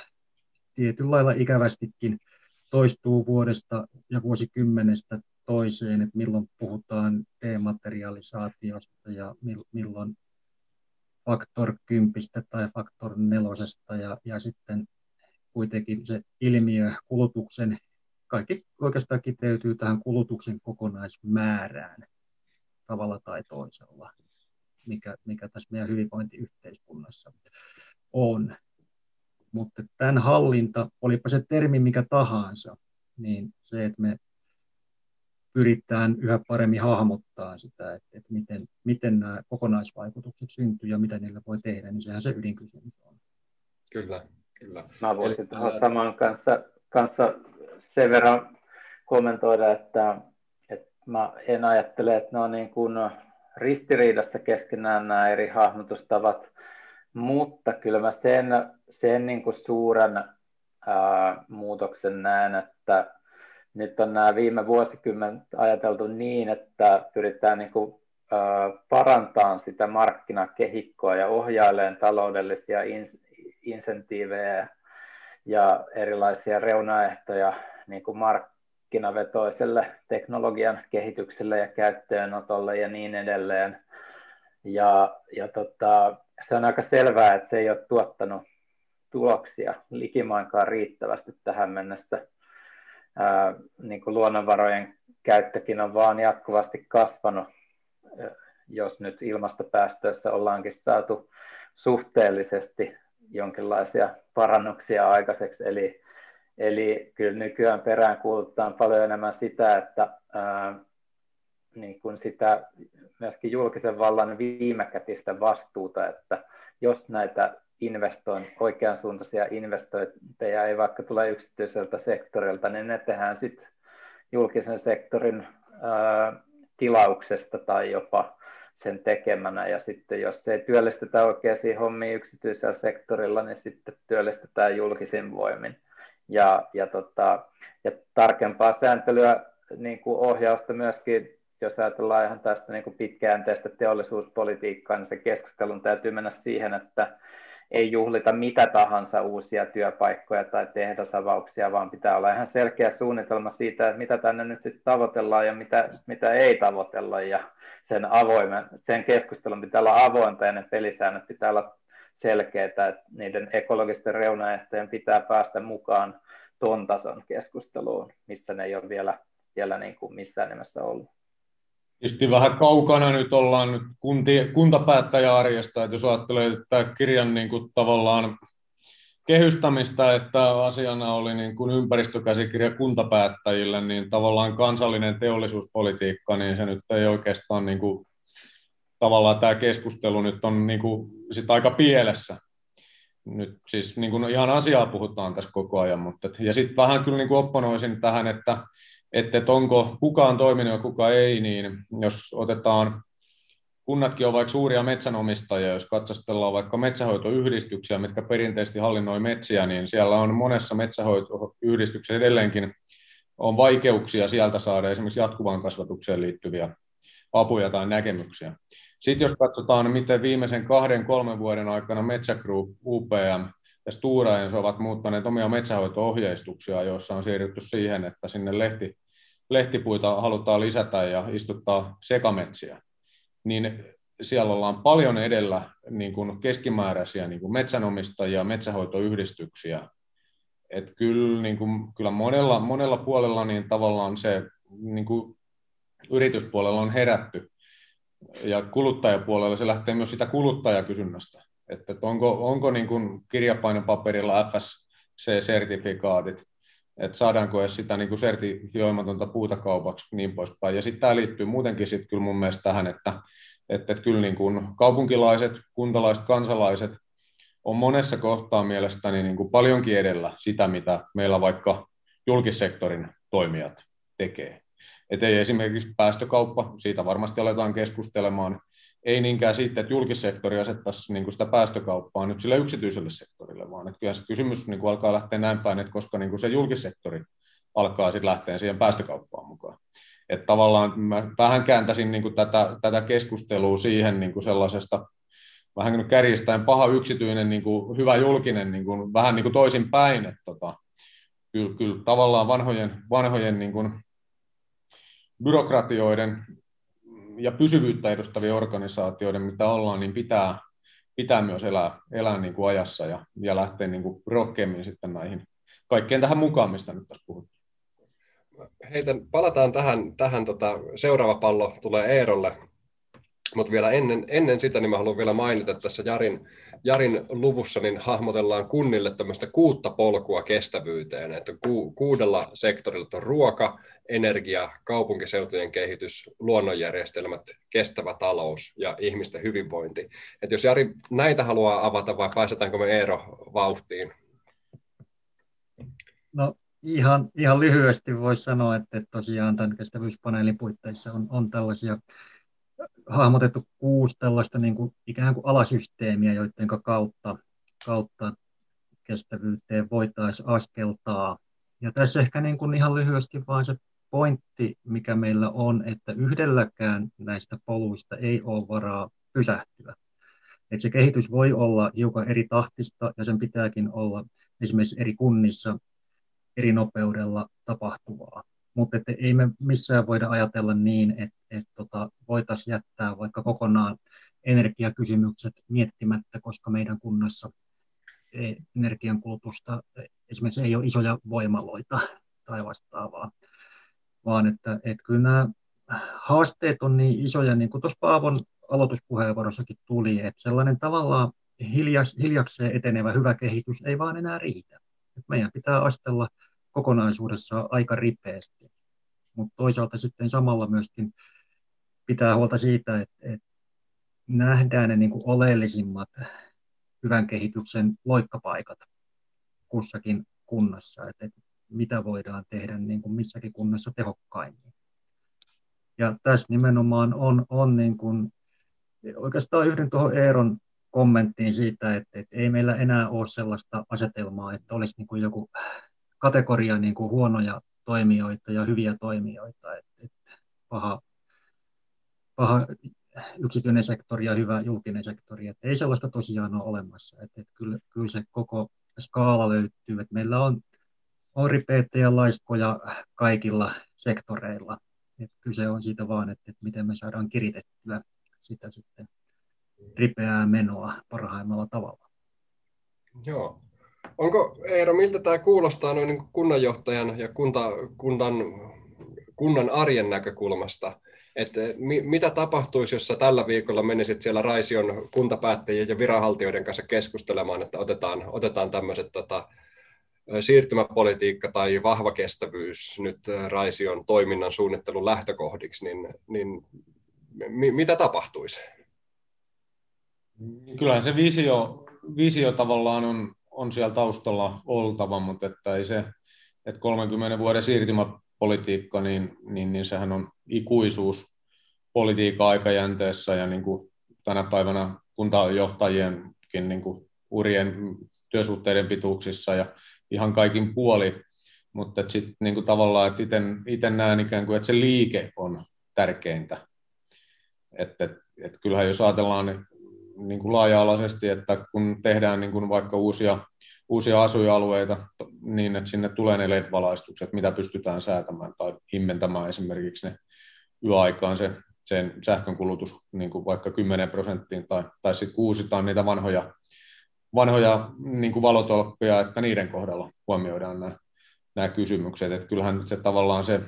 tietyllä lailla ikävästikin toistuu vuodesta ja vuosikymmenestä toiseen, että milloin puhutaan dematerialisaatiosta ja milloin faktor kympistä tai faktor nelosesta ja, ja sitten kuitenkin se ilmiö kulutuksen, kaikki oikeastaan kiteytyy tähän kulutuksen kokonaismäärään tavalla tai toisella, mikä, mikä tässä meidän hyvinvointiyhteiskunnassa on. Mutta tämän hallinta, olipa se termi mikä tahansa, niin se, että me pyritään yhä paremmin hahmottaa sitä, että, että miten, miten nämä kokonaisvaikutukset syntyy ja mitä niille voi tehdä, niin sehän se ydinkysymys on. Kyllä, kyllä. Mä voisin tuohon saman kanssa, kanssa sen verran kommentoida, että, että mä en ajattele, että ne on niin kuin ristiriidassa keskenään nämä eri hahmotustavat, mutta kyllä mä sen, sen niin kuin suuren ää, muutoksen näen, että nyt on nämä viime vuosikymmenet ajateltu niin, että pyritään niin kuin, ää, parantamaan sitä markkinakehikkoa ja ohjailemaan taloudellisia in, insentiivejä ja erilaisia reunaehtoja niin kuin markkinavetoiselle teknologian kehitykselle ja käyttöönotolle ja niin edelleen. Ja, ja tota, se on aika selvää, että se ei ole tuottanut tuloksia likimainkaan riittävästi tähän mennessä. Niin kuin luonnonvarojen käyttökin on vaan jatkuvasti kasvanut, jos nyt ilmastopäästöissä ollaankin saatu suhteellisesti jonkinlaisia parannuksia aikaiseksi. Eli, eli kyllä nykyään perään kuulutaan paljon enemmän sitä, että ää, niin kuin sitä myöskin julkisen vallan viimekätistä vastuuta, että jos näitä investoin, oikeansuuntaisia investointeja ei vaikka tule yksityiseltä sektorilta, niin ne tehdään sitten julkisen sektorin ää, tilauksesta tai jopa sen tekemänä. Ja sitten jos ei työllistetä oikeisiin hommiin yksityisellä sektorilla, niin sitten työllistetään julkisin voimin. Ja, ja, tota, ja tarkempaa sääntelyä niin kuin ohjausta myöskin jos ajatellaan ihan tästä niin kuin pitkäjänteistä teollisuuspolitiikkaa, niin se keskustelun täytyy mennä siihen, että ei juhlita mitä tahansa uusia työpaikkoja tai tehdasavauksia, vaan pitää olla ihan selkeä suunnitelma siitä, että mitä tänne nyt sitten tavoitellaan ja mitä, mitä ei tavoitella. Ja sen, avoimen, sen keskustelun pitää olla avointa ja ne pelisäännöt pitää olla selkeitä, että niiden ekologisten reunaehtojen pitää päästä mukaan ton tason keskusteluun, missä ne ei ole vielä, vielä niin kuin missään nimessä ollut. Tietysti vähän kaukana nyt ollaan nyt kunti, kuntapäättäjäarjesta, että jos ajattelee että kirjan niin kuin tavallaan kehystämistä, että asiana oli niin kuin ympäristökäsikirja kuntapäättäjille, niin tavallaan kansallinen teollisuuspolitiikka, niin se nyt ei oikeastaan niin kuin, tavallaan tämä keskustelu nyt on niin kuin, sit aika pielessä. Nyt siis niin kuin ihan asiaa puhutaan tässä koko ajan, mutta ja sitten vähän kyllä niin kuin opponoisin tähän, että että, että onko kukaan toiminut ja kuka ei, niin jos otetaan, kunnatkin on vaikka suuria metsänomistajia, jos katsastellaan vaikka metsähoitoyhdistyksiä, mitkä perinteisesti hallinnoi metsiä, niin siellä on monessa metsähoitoyhdistyksessä edelleenkin on vaikeuksia sieltä saada esimerkiksi jatkuvaan kasvatukseen liittyviä apuja tai näkemyksiä. Sitten jos katsotaan, miten viimeisen kahden, kolmen vuoden aikana Metsä Group, UPM ja Enso ovat muuttaneet omia metsähoito-ohjeistuksia, joissa on siirrytty siihen, että sinne lehti, lehtipuita halutaan lisätä ja istuttaa sekametsiä, niin siellä ollaan paljon edellä niin kuin keskimääräisiä niin kuin metsänomistajia, metsähoitoyhdistyksiä. Et kyllä, niin kuin, kyllä monella, monella puolella niin tavallaan se niin kuin yrityspuolella on herätty ja kuluttajapuolella se lähtee myös sitä kuluttajakysynnästä. että, onko, onko niin kuin kirjapainopaperilla FSC-sertifikaatit, että saadaanko edes sitä niin kuin sertifioimatonta puuta kaupaksi niin poispäin. Ja sitten tämä liittyy muutenkin sitten kyllä mun mielestä tähän, että, että, että kyllä niin kuin kaupunkilaiset, kuntalaiset, kansalaiset on monessa kohtaa mielestäni niin kuin paljonkin edellä sitä, mitä meillä vaikka julkissektorin toimijat tekee. Että ei esimerkiksi päästökauppa, siitä varmasti aletaan keskustelemaan, ei niinkään siitä, että julkissektori asettaisi niin kuin sitä päästökauppaa nyt sille yksityiselle sektorille, vaan että kyllä se kysymys niin kuin alkaa lähteä näin päin, että koska niin kuin se julkissektori alkaa sitten lähteä siihen päästökauppaan mukaan. Että tavallaan mä vähän kääntäisin niin kuin tätä, tätä keskustelua siihen niin kuin sellaisesta vähän niin kärjistäen paha yksityinen, niin kuin hyvä julkinen, niin kuin, vähän niin kuin toisin päin, että tota, kyllä, kyllä tavallaan vanhojen, vanhojen niin kuin byrokratioiden ja pysyvyyttä edustavien organisaatioiden, mitä ollaan, niin pitää, pitää myös elää, elää niin kuin ajassa ja, ja lähteä niin kuin rohkeammin sitten näihin kaikkeen tähän mukaan, mistä nyt tässä puhuttiin. Heitän, palataan tähän, tähän tota, seuraava pallo tulee Eerolle, mutta vielä ennen, ennen sitä niin mä haluan vielä mainita että tässä Jarin, Jarin luvussa niin hahmotellaan kunnille tämmöistä kuutta polkua kestävyyteen, että ku, kuudella sektorilla on ruoka, energia, kaupunkiseutujen kehitys, luonnonjärjestelmät, kestävä talous ja ihmisten hyvinvointi. Et jos Jari näitä haluaa avata vai pääsetäänkö me Eero vauhtiin? No ihan, ihan lyhyesti voisi sanoa, että tosiaan tämän kestävyyspaneelin puitteissa on, on tällaisia hahmotettu kuusi tällaista niin kuin, ikään kuin alasysteemiä, joiden kautta, kautta kestävyyteen voitaisiin askeltaa. Ja tässä ehkä niin kuin ihan lyhyesti vaan se pointti, mikä meillä on, että yhdelläkään näistä poluista ei ole varaa pysähtyä. Että se kehitys voi olla hiukan eri tahtista ja sen pitääkin olla esimerkiksi eri kunnissa eri nopeudella tapahtuvaa. Mutta että ei me missään voida ajatella niin, että, että tota, voitaisiin jättää vaikka kokonaan energiakysymykset miettimättä, koska meidän kunnassa energiankulutusta esimerkiksi ei ole isoja voimaloita tai vastaavaa vaan että, että kyllä nämä haasteet on niin isoja, niin kuin tuossa Paavon aloituspuheenvuorossakin tuli, että sellainen tavallaan hiljas, hiljakseen etenevä hyvä kehitys ei vaan enää riitä. Meidän pitää astella kokonaisuudessa aika ripeästi, mutta toisaalta sitten samalla myöskin pitää huolta siitä, että, että nähdään ne niin kuin oleellisimmat hyvän kehityksen loikkapaikat kussakin kunnassa. Että, että mitä voidaan tehdä niin missäkin kunnassa tehokkaimmin. Ja tässä nimenomaan on, on niin kuin, oikeastaan yhdyn tuohon Eeron kommenttiin siitä, että, että ei meillä enää ole sellaista asetelmaa, että olisi niin joku kategoria niin kuin huonoja toimijoita ja hyviä toimijoita, että, että paha, paha yksityinen sektori ja hyvä julkinen sektori, että ei sellaista tosiaan ole olemassa, että, että kyllä, kyllä se koko skaala löytyy, että meillä on on ripeitä ja laiskoja kaikilla sektoreilla. Et kyse on siitä vaan, että, että miten me saadaan kiritettyä sitä sitten ripeää menoa parhaimmalla tavalla. Joo. Onko Eero, miltä tämä kuulostaa noin niin kunnanjohtajan ja kunta, kunnan, kunnan arjen näkökulmasta? Että mi, mitä tapahtuisi, jos sä tällä viikolla menisit siellä Raision kuntapäättäjien ja viranhaltijoiden kanssa keskustelemaan, että otetaan, otetaan tämmöiset tota, siirtymäpolitiikka tai vahva kestävyys nyt Raision toiminnan suunnittelun lähtökohdiksi, niin, niin mi, mitä tapahtuisi? Kyllähän se visio, visio tavallaan on, on siellä taustalla oltava, mutta että ei se, että 30 vuoden siirtymäpolitiikka, niin, niin, niin sehän on ikuisuus politiikan aikajänteessä ja niin kuin tänä päivänä kuntajohtajienkin niin kuin urien työsuhteiden pituuksissa ja ihan kaikin puoli, mutta sitten niin tavallaan, että itse näen ikään kuin, että se liike on tärkeintä. Että et, et kyllähän jos ajatellaan niin kuin laaja-alaisesti, että kun tehdään niin kuin vaikka uusia, uusia asuinalueita, niin että sinne tulee ne LED-valaistukset, mitä pystytään säätämään tai himmentämään esimerkiksi ne yöaikaan se, sen sähkönkulutus niin kuin vaikka 10 prosenttiin tai, tai sitten uusitaan niitä vanhoja vanhoja niin kuin valotolppia, että niiden kohdalla huomioidaan nämä, nämä kysymykset. Että kyllähän se tavallaan se,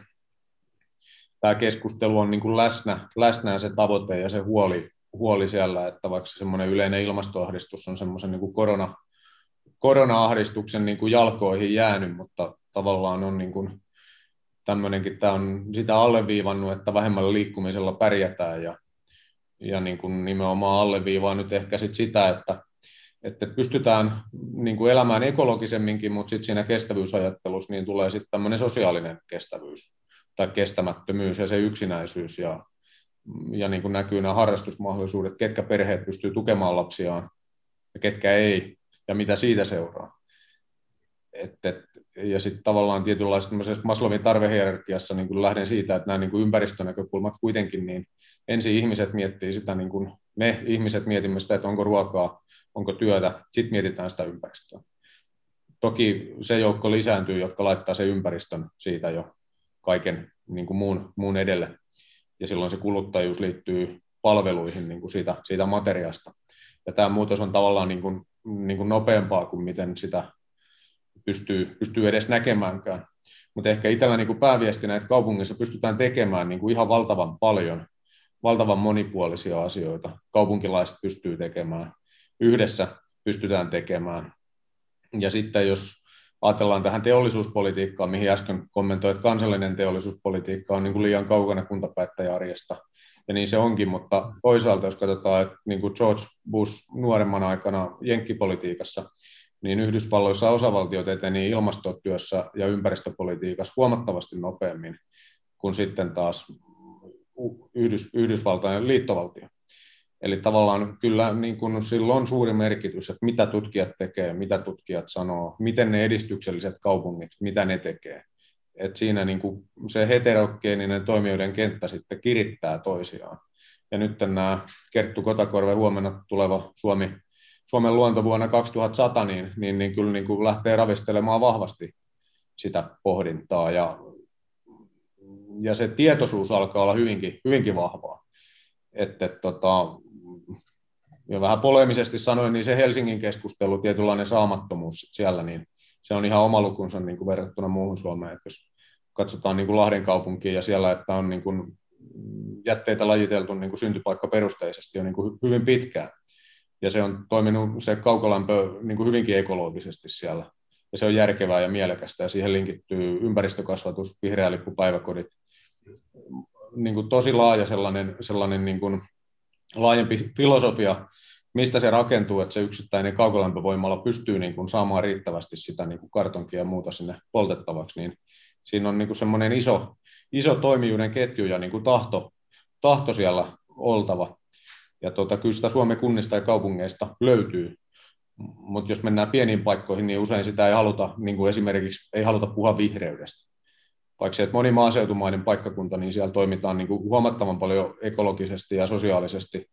tämä keskustelu on niin kuin läsnä, läsnä se tavoite ja se huoli, huoli siellä, että vaikka semmoinen yleinen ilmastoahdistus on semmoisen niin korona, korona-ahdistuksen niin kuin jalkoihin jäänyt, mutta tavallaan on niin kuin tämmöinenkin, tämä on sitä alleviivannut, että vähemmällä liikkumisella pärjätään ja, ja niin kuin nimenomaan alleviivaa nyt ehkä sit sitä, että, että pystytään niin kuin elämään ekologisemminkin, mutta sitten siinä kestävyysajattelussa niin tulee sitten tämmöinen sosiaalinen kestävyys tai kestämättömyys ja se yksinäisyys ja, ja niin kuin näkyy nämä harrastusmahdollisuudet, ketkä perheet pystyy tukemaan lapsiaan ja ketkä ei ja mitä siitä seuraa. Et, et, ja sitten tavallaan tietynlaisessa Maslowin tarvehierarkiassa niin lähden siitä, että nämä niin kuin ympäristönäkökulmat kuitenkin, niin ensin ihmiset miettii sitä, niin kuin me ihmiset mietimme sitä, että onko ruokaa, onko työtä, sitten mietitään sitä ympäristöä. Toki se joukko lisääntyy, jotka laittaa sen ympäristön siitä jo kaiken niin kuin muun, muun edelle. Ja silloin se kuluttajuus liittyy palveluihin niin kuin siitä, siitä materiaasta. Ja tämä muutos on tavallaan niin kuin, niin kuin nopeampaa kuin miten sitä pystyy, pystyy edes näkemäänkään. Mutta ehkä itsellä niin pääviestinä, että kaupungissa pystytään tekemään niin kuin ihan valtavan paljon, valtavan monipuolisia asioita. Kaupunkilaiset pystyy tekemään, yhdessä pystytään tekemään. Ja sitten jos ajatellaan tähän teollisuuspolitiikkaan, mihin äsken kommentoit, että kansallinen teollisuuspolitiikka on niin kuin liian kaukana kuntapäättäjäarjesta, ja niin se onkin, mutta toisaalta jos katsotaan, että niin kuin George Bush nuoremman aikana jenkkipolitiikassa, niin Yhdysvalloissa osavaltiot eteni ilmastotyössä ja ympäristöpolitiikassa huomattavasti nopeammin kuin sitten taas Yhdys, Yhdysvaltain liittovaltio. Eli tavallaan kyllä niin kuin sillä on suuri merkitys, että mitä tutkijat tekee, mitä tutkijat sanoo, miten ne edistykselliset kaupungit, mitä ne tekee. Et siinä niin kuin se heterogeeninen toimijoiden kenttä sitten kirittää toisiaan. Ja nyt nämä Kerttu Kotakorve huomenna tuleva Suomi Suomen luonto vuonna 2100, niin, niin, niin kyllä niin kuin lähtee ravistelemaan vahvasti sitä pohdintaa ja, ja se tietoisuus alkaa olla hyvinkin, hyvinkin vahvaa. Että, tota, ja vähän polemisesti sanoin, niin se Helsingin keskustelu, tietynlainen saamattomuus siellä, niin se on ihan oma lukunsa niin kuin verrattuna muuhun Suomeen. Että jos katsotaan niin kuin Lahden kaupunkia ja siellä, että on niin kuin jätteitä lajiteltu niin kuin syntypaikkaperusteisesti jo niin kuin hyvin pitkään, ja se on toiminut se kaukolämpö niin kuin hyvinkin ekologisesti siellä. Ja se on järkevää ja mielekästä, ja siihen linkittyy ympäristökasvatus, vihreä lippu, päiväkodit. Niin kuin tosi laaja sellainen, sellainen niin kuin laajempi filosofia, mistä se rakentuu, että se yksittäinen kaukolämpövoimalla pystyy niin kuin saamaan riittävästi sitä niin kuin kartonkia ja muuta sinne poltettavaksi, niin siinä on niin kuin semmoinen iso, iso toimijuuden ketju ja niin kuin tahto, tahto siellä oltava. Ja tuota, kyllä sitä Suomen kunnista ja kaupungeista löytyy, mutta jos mennään pieniin paikkoihin, niin usein sitä ei haluta, niin kuin esimerkiksi ei haluta puhua vihreydestä. Vaikka se, että moni maaseutumainen paikkakunta, niin siellä toimitaan niin kuin huomattavan paljon ekologisesti ja sosiaalisesti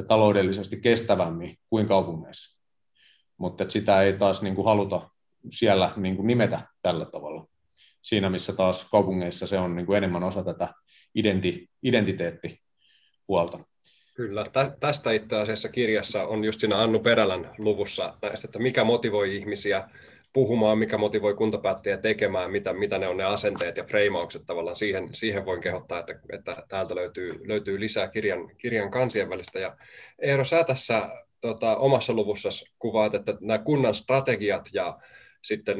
ja taloudellisesti kestävämmin kuin kaupungeissa. Mutta sitä ei taas niin kuin haluta siellä niin kuin nimetä tällä tavalla. Siinä, missä taas kaupungeissa se on niin kuin enemmän osa tätä identi, identiteettipuolta. Kyllä, tä, tästä itse asiassa kirjassa on just siinä Annu Perälän luvussa näistä, että mikä motivoi ihmisiä puhumaan, mikä motivoi kuntapäättäjiä tekemään, mitä, mitä ne on ne asenteet ja freimaukset tavallaan. Siihen, siihen voin kehottaa, että, että täältä löytyy, löytyy lisää kirjan, kirjan kansien välistä. Ja Eero, sä tässä tota, omassa luvussa kuvaat, että nämä kunnan strategiat ja sitten,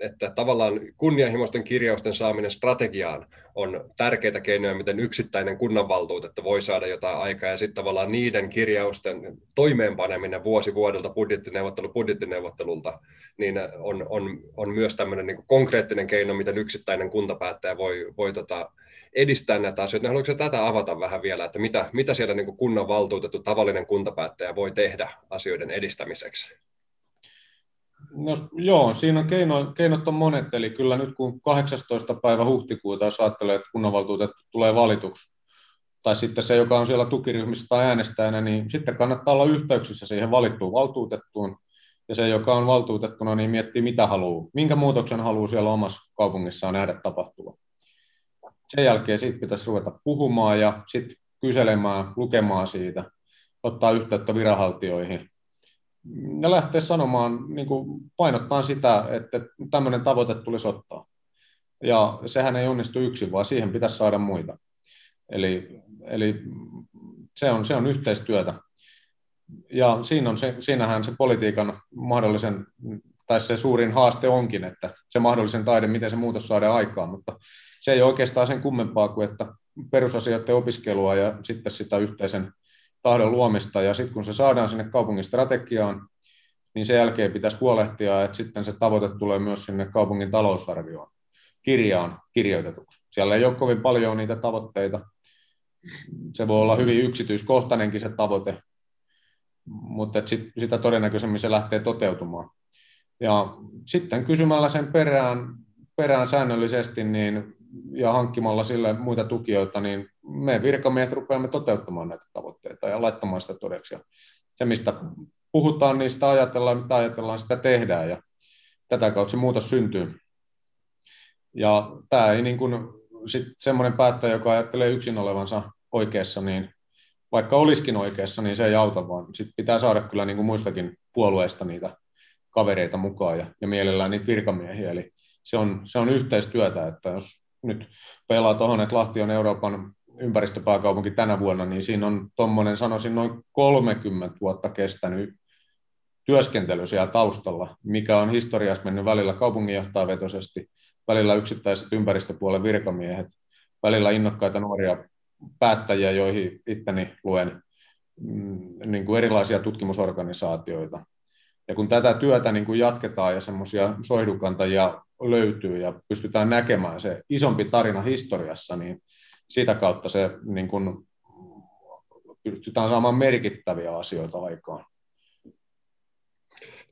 että tavallaan kunnianhimoisten kirjausten saaminen strategiaan on tärkeitä keinoja, miten yksittäinen kunnanvaltuutettu voi saada jotain aikaa, ja sitten tavallaan niiden kirjausten toimeenpaneminen vuosi vuodelta budjettineuvottelu budjettineuvottelulta, niin on, on, on myös tämmöinen niin konkreettinen keino, miten yksittäinen kuntapäättäjä voi, voi tota, edistää näitä asioita. Haluatko tätä avata vähän vielä, että mitä, mitä siellä niin kunnanvaltuutettu tavallinen kuntapäättäjä voi tehdä asioiden edistämiseksi? No, joo, siinä on keino, keinot on monet, eli kyllä nyt kun 18. päivä huhtikuuta, jos ajattelee, että kunnanvaltuutettu tulee valituksi, tai sitten se, joka on siellä tukiryhmissä tai äänestäjänä, niin sitten kannattaa olla yhteyksissä siihen valittuun valtuutettuun, ja se, joka on valtuutettuna, niin miettii, mitä haluaa, minkä muutoksen haluaa siellä omassa kaupungissaan nähdä tapahtuva. Sen jälkeen siitä pitäisi ruveta puhumaan ja sitten kyselemään, lukemaan siitä, ottaa yhteyttä viranhaltijoihin, ja lähteä sanomaan, niin kuin painottaa sitä, että tämmöinen tavoite tulisi ottaa. Ja sehän ei onnistu yksin, vaan siihen pitäisi saada muita. Eli, eli se on, se on yhteistyötä. Ja siinä on se, siinähän se politiikan mahdollisen, tai se suurin haaste onkin, että se mahdollisen taide, miten se muutos saadaan aikaan, mutta se ei oikeastaan sen kummempaa kuin, että perusasioiden opiskelua ja sitten sitä yhteisen tahdon luomista, ja sitten kun se saadaan sinne kaupungin strategiaan, niin sen jälkeen pitäisi huolehtia, että sitten se tavoite tulee myös sinne kaupungin talousarvioon, kirjaan kirjoitetuksi. Siellä ei ole kovin paljon niitä tavoitteita. Se voi olla hyvin yksityiskohtainenkin se tavoite, mutta sit, sitä todennäköisemmin se lähtee toteutumaan. Ja sitten kysymällä sen perään, perään säännöllisesti niin, ja hankkimalla sille muita tukijoita, niin me virkamiehet rupeamme toteuttamaan näitä tavoitteita ja laittamaan sitä todeksi. Ja se, mistä puhutaan, sitä ajatellaan, mitä ajatellaan, sitä tehdään ja tätä kautta se muutos syntyy. Ja tämä ei niin kuin, sit semmoinen päättäjä, joka ajattelee yksin olevansa oikeassa, niin vaikka olisikin oikeassa, niin se ei auta, vaan sit pitää saada kyllä niin kuin muistakin puolueista niitä kavereita mukaan ja, ja mielellään niitä virkamiehiä. Eli se on, se on yhteistyötä, että jos nyt pelaa tuohon, että Lahti on Euroopan ympäristöpääkaupunki tänä vuonna, niin siinä on tuommoinen, sanoisin, noin 30 vuotta kestänyt työskentely siellä taustalla, mikä on historiassa mennyt välillä kaupunginjohtajavetoisesti, välillä yksittäiset ympäristöpuolen virkamiehet, välillä innokkaita nuoria päättäjiä, joihin itteni luen mm, niin kuin erilaisia tutkimusorganisaatioita. Ja kun tätä työtä niin kuin jatketaan ja semmoisia soihdukantajia löytyy ja pystytään näkemään se isompi tarina historiassa, niin sitä kautta se niin kuin, pystytään saamaan merkittäviä asioita aikaan.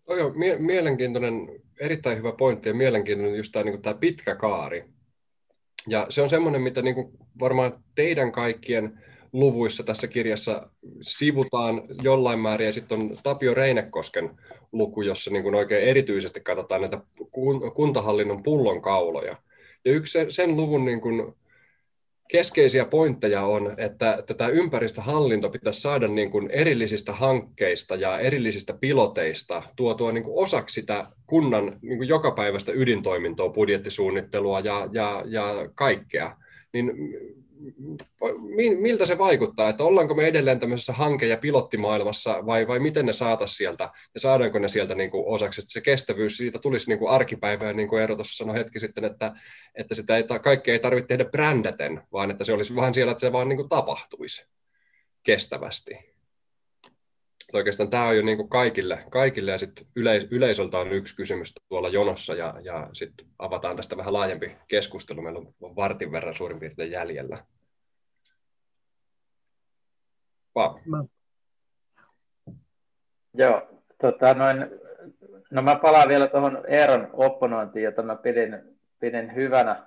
Toi on mie- mielenkiintoinen, erittäin hyvä pointti ja mielenkiintoinen just tämä, niin tämä pitkä kaari. Ja se on semmoinen, mitä niin kuin varmaan teidän kaikkien luvuissa tässä kirjassa sivutaan jollain määrin, ja sitten on Tapio Reinekosken luku, jossa niin kuin oikein erityisesti katsotaan näitä kuntahallinnon pullonkauloja. Ja yksi sen luvun niin kuin keskeisiä pointteja on, että tätä ympäristöhallinto pitäisi saada niin kuin erillisistä hankkeista ja erillisistä piloteista tuotua niin kuin osaksi sitä kunnan niin kuin jokapäiväistä ydintoimintoa, budjettisuunnittelua ja, ja, ja kaikkea. Niin miltä se vaikuttaa, että ollaanko me edelleen tämmöisessä hanke- ja pilottimaailmassa vai, vai miten ne saataisiin sieltä ja saadaanko ne sieltä niin kuin osaksi, että se kestävyys siitä tulisi niin kuin arkipäivään, niin kuin Eero tuossa sanoi hetki sitten, että, että sitä ei, kaikkea ei tarvitse tehdä brändäten, vaan että se olisi vähän siellä, että se vaan niin kuin tapahtuisi kestävästi. Oikeastaan tämä on jo niin kuin kaikille, kaikille ja sitten yleis- yleisöltä on yksi kysymys tuolla jonossa ja, ja sitten avataan tästä vähän laajempi keskustelu. Meillä on vartin verran suurin piirtein jäljellä. Paavo. Joo, tota noin, no mä palaan vielä tuohon Eeron opponointiin, jota mä pidin, pidin hyvänä,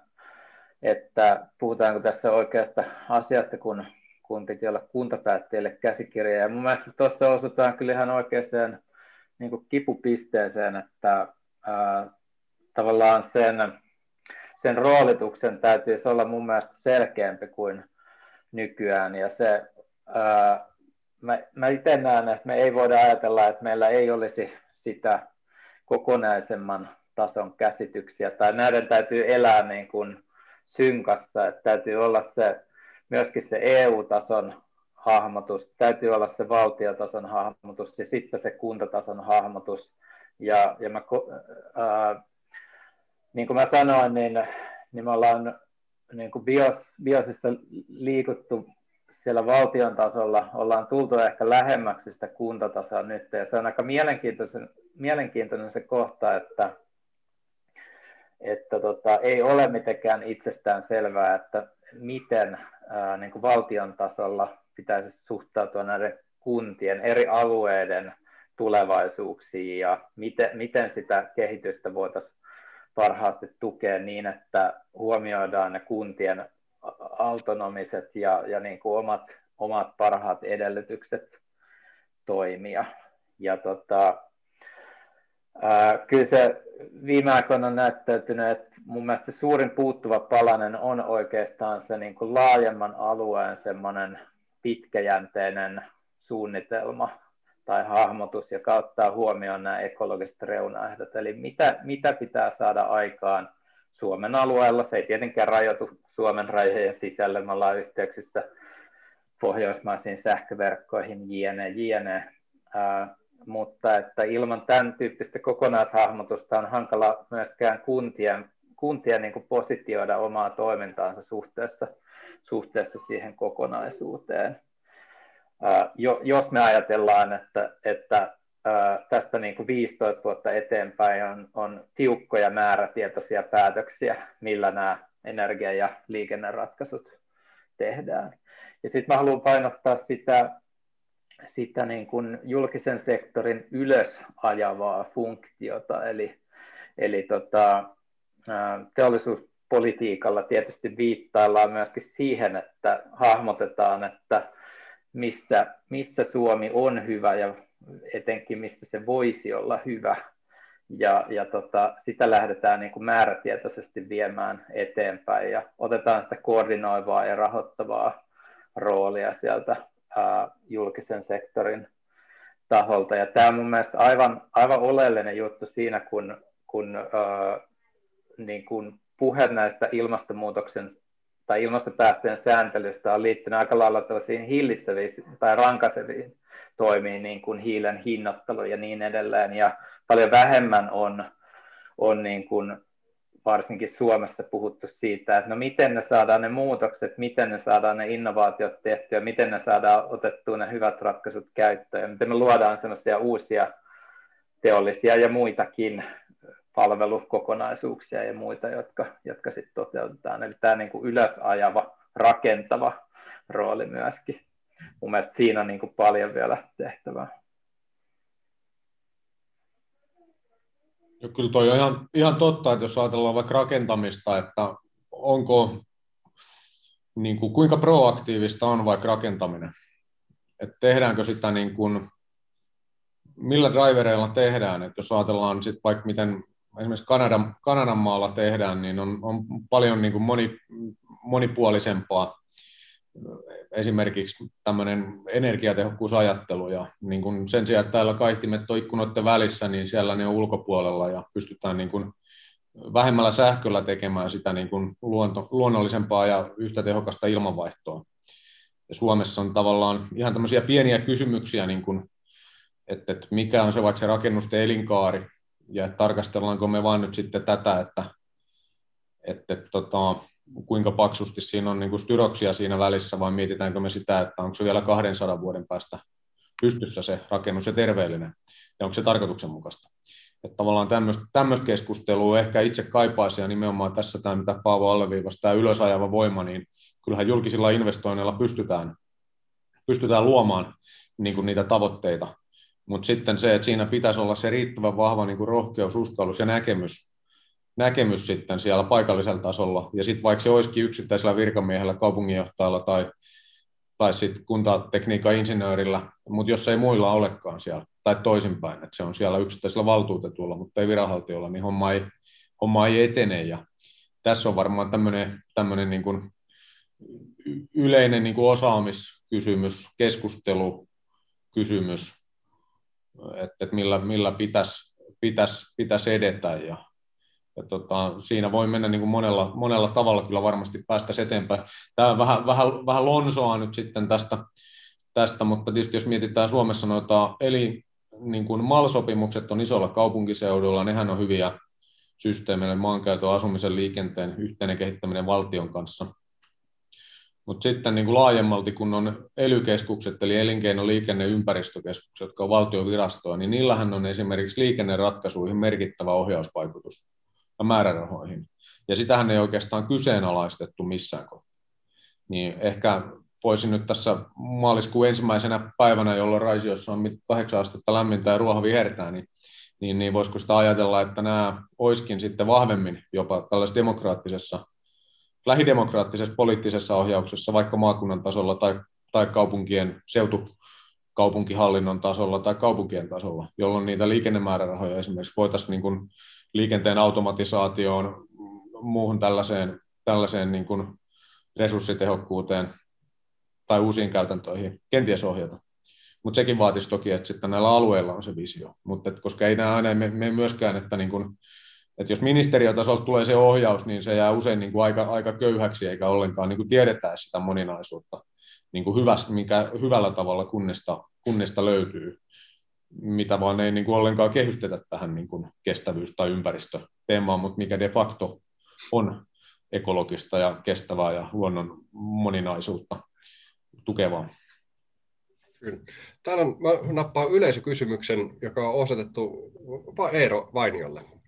että puhutaanko tässä oikeasta asiasta, kun kun piti olla kuntapäättäjille käsikirja. Ja mun mielestä tuossa osutaan kyllä ihan oikeaan niin kipupisteeseen, että ää, tavallaan sen, sen roolituksen täytyisi olla mun mielestä selkeämpi kuin nykyään. Ja se, ää, mä, mä itse näen, että me ei voida ajatella, että meillä ei olisi sitä kokonaisemman tason käsityksiä, tai näiden täytyy elää niin kuin synkassa, että täytyy olla se myöskin se EU-tason hahmotus, täytyy olla se valtiotason hahmotus ja sitten se kuntatason hahmotus. Ja, ja mä, ää, niin kuin mä sanoin, niin, niin me ollaan niin kuin bios, biosissa liikuttu siellä valtion tasolla, ollaan tultu ehkä lähemmäksi sitä kuntatasoa nyt, ja se on aika mielenkiintoinen, mielenkiintoinen se kohta, että, että tota, ei ole mitenkään itsestään selvää, että miten ää, niin kuin valtion tasolla pitäisi suhtautua näiden kuntien, eri alueiden tulevaisuuksiin ja miten, miten sitä kehitystä voitaisiin parhaasti tukea niin, että huomioidaan ne kuntien autonomiset ja, ja niin kuin omat, omat parhaat edellytykset toimia. Ja tota, ää, kyllä se viime aikoina on näyttäytynyt, että mun mielestä suurin puuttuva palanen on oikeastaan se niin kuin laajemman alueen semmoinen pitkäjänteinen suunnitelma tai hahmotus, joka ottaa huomioon nämä ekologiset reunaehdot. Eli mitä, mitä pitää saada aikaan Suomen alueella. Se ei tietenkään rajoitu Suomen rajojen sisälle. Me ollaan yhteyksissä pohjoismaisiin sähköverkkoihin, jne, jne. Ää, mutta että ilman tämän tyyppistä kokonaishahmotusta on hankala myöskään kuntien, kuntien niin kuin positioida omaa toimintaansa suhteessa, suhteessa siihen kokonaisuuteen. Ää, jo, jos me ajatellaan, että, että ää, tästä niin kuin 15 vuotta eteenpäin on, on tiukkoja määrätietoisia päätöksiä, millä nämä energia- ja liikenneratkaisut tehdään. Ja sitten mä haluan painottaa sitä, sitä niin kuin julkisen sektorin ylösajavaa funktiota, eli, eli tota, teollisuuspolitiikalla tietysti viittaillaan myöskin siihen, että hahmotetaan, että missä, missä Suomi on hyvä ja etenkin mistä se voisi olla hyvä. Ja, ja tota, sitä lähdetään niin kuin määrätietoisesti viemään eteenpäin ja otetaan sitä koordinoivaa ja rahoittavaa roolia sieltä ää, julkisen sektorin taholta. Ja tämä on mun mielestä aivan, aivan oleellinen juttu siinä, kun, kun, ää, niin kun puhe näistä ilmastonmuutoksen tai ilmastopäästöjen sääntelystä on liittynyt aika lailla tällaisiin hillitseviin tai rankaiseviin toimiin, niin kuin hiilen hinnoittelu ja niin edelleen. Ja paljon vähemmän on, on niin kuin varsinkin Suomessa puhuttu siitä, että no miten ne saadaan ne muutokset, miten ne saadaan ne innovaatiot tehtyä, miten ne saadaan otettua ne hyvät ratkaisut käyttöön, miten me luodaan sellaisia uusia teollisia ja muitakin palvelukokonaisuuksia ja muita, jotka, jotka sitten toteutetaan. Eli tämä niin kuin ylösajava, rakentava rooli myöskin. Mun mielestä siinä on niin kuin paljon vielä tehtävää. Ja kyllä toi on ihan, ihan totta, että jos ajatellaan vaikka rakentamista, että onko, niin kuin, kuinka proaktiivista on vaikka rakentaminen. Että tehdäänkö sitä niin kuin, millä drivereilla tehdään, että jos ajatellaan sit vaikka miten esimerkiksi Kanadan, Kanadan maalla tehdään, niin on, on paljon niin kuin moni, monipuolisempaa esimerkiksi tämmöinen energiatehokkuusajattelu ja niin kuin sen sijaan, että täällä kaihtimet on ikkunoiden välissä, niin siellä ne on ulkopuolella ja pystytään niin kuin vähemmällä sähköllä tekemään sitä niin kuin luonto, luonnollisempaa ja yhtä tehokasta ilmanvaihtoa. Ja Suomessa on tavallaan ihan tämmöisiä pieniä kysymyksiä, niin kuin, että, että mikä on se vaikka se rakennusten elinkaari ja tarkastellaanko me vaan nyt sitten tätä, että, että, että tota, kuinka paksusti siinä on niin kuin styroksia siinä välissä, vai mietitäänkö me sitä, että onko se vielä 200 vuoden päästä pystyssä se rakennus ja terveellinen, ja onko se tarkoituksenmukaista. Että tavallaan tämmöistä, tämmöistä keskustelua ehkä itse kaipaisi, ja nimenomaan tässä tämä, mitä Paavo alleviivasi, tämä ylösajava voima, niin kyllähän julkisilla investoinneilla pystytään, pystytään luomaan niin kuin niitä tavoitteita, mutta sitten se, että siinä pitäisi olla se riittävän vahva niin kuin rohkeus, uskallus ja näkemys näkemys sitten siellä paikallisella tasolla, ja sitten vaikka se olisikin yksittäisellä virkamiehellä, kaupunginjohtajalla tai, tai sitten kuntatekniikan insinöörillä, mutta jos ei muilla olekaan siellä, tai toisinpäin, että se on siellä yksittäisellä valtuutetulla, mutta ei viranhaltijoilla, niin homma ei, homma ei etene, ja tässä on varmaan tämmöinen, niin kuin yleinen niin kuin osaamiskysymys, keskustelukysymys, että, millä, millä pitäisi pitäisi, pitäisi edetä, ja ja tota, siinä voi mennä niin kuin monella, monella tavalla kyllä varmasti päästä eteenpäin. Tämä vähän, vähän, vähän lonsoa nyt sitten tästä, tästä, mutta tietysti jos mietitään Suomessa noita, eli niin kuin MAL-sopimukset on isolla kaupunkiseudulla, nehän on hyviä systeemeille maankäytön, asumisen, liikenteen yhteinen kehittäminen valtion kanssa. Mutta sitten niin kuin laajemmalti, kun on ely-keskukset, eli elinkeino-, liikenne- ja ympäristökeskukset, jotka on valtion virastoja, niin niillähän on esimerkiksi liikenneratkaisuihin merkittävä ohjausvaikutus määrärahoihin. Ja sitähän ei oikeastaan kyseenalaistettu missään kohtaa. Niin ehkä voisin nyt tässä maaliskuun ensimmäisenä päivänä, jolloin Raisiossa on kahdeksan astetta lämmintä ja ruoha vihertää, niin, niin, niin voisiko sitä ajatella, että nämä olisikin sitten vahvemmin jopa tällaisessa demokraattisessa, lähidemokraattisessa poliittisessa ohjauksessa, vaikka maakunnan tasolla tai, tai kaupunkien seutu, kaupunkihallinnon tasolla tai kaupunkien tasolla, jolloin niitä liikennemäärärahoja esimerkiksi voitaisiin niin kuin liikenteen automatisaatioon, muuhun tällaiseen, tällaiseen niin kuin resurssitehokkuuteen tai uusiin käytäntöihin kenties ohjata. Mutta sekin vaatisi toki, että sitten näillä alueilla on se visio. Mutta koska ei nämä aina me myöskään, että, niin kun, että jos ministeriötasolta tulee se ohjaus, niin se jää usein niin kuin aika, aika köyhäksi eikä ollenkaan niin kuin tiedetä sitä moninaisuutta. niin kuin hyvästä, mikä hyvällä tavalla kunnista, kunnista löytyy, mitä vaan ei niin kuin ollenkaan kehystetä tähän niin kuin kestävyys- tai ympäristöteemaan, mutta mikä de facto on ekologista ja kestävää ja luonnon moninaisuutta tukevaa. Kyllä. Täällä on, mä nappaan yleisökysymyksen, joka on osoitettu Eero Vainiolle.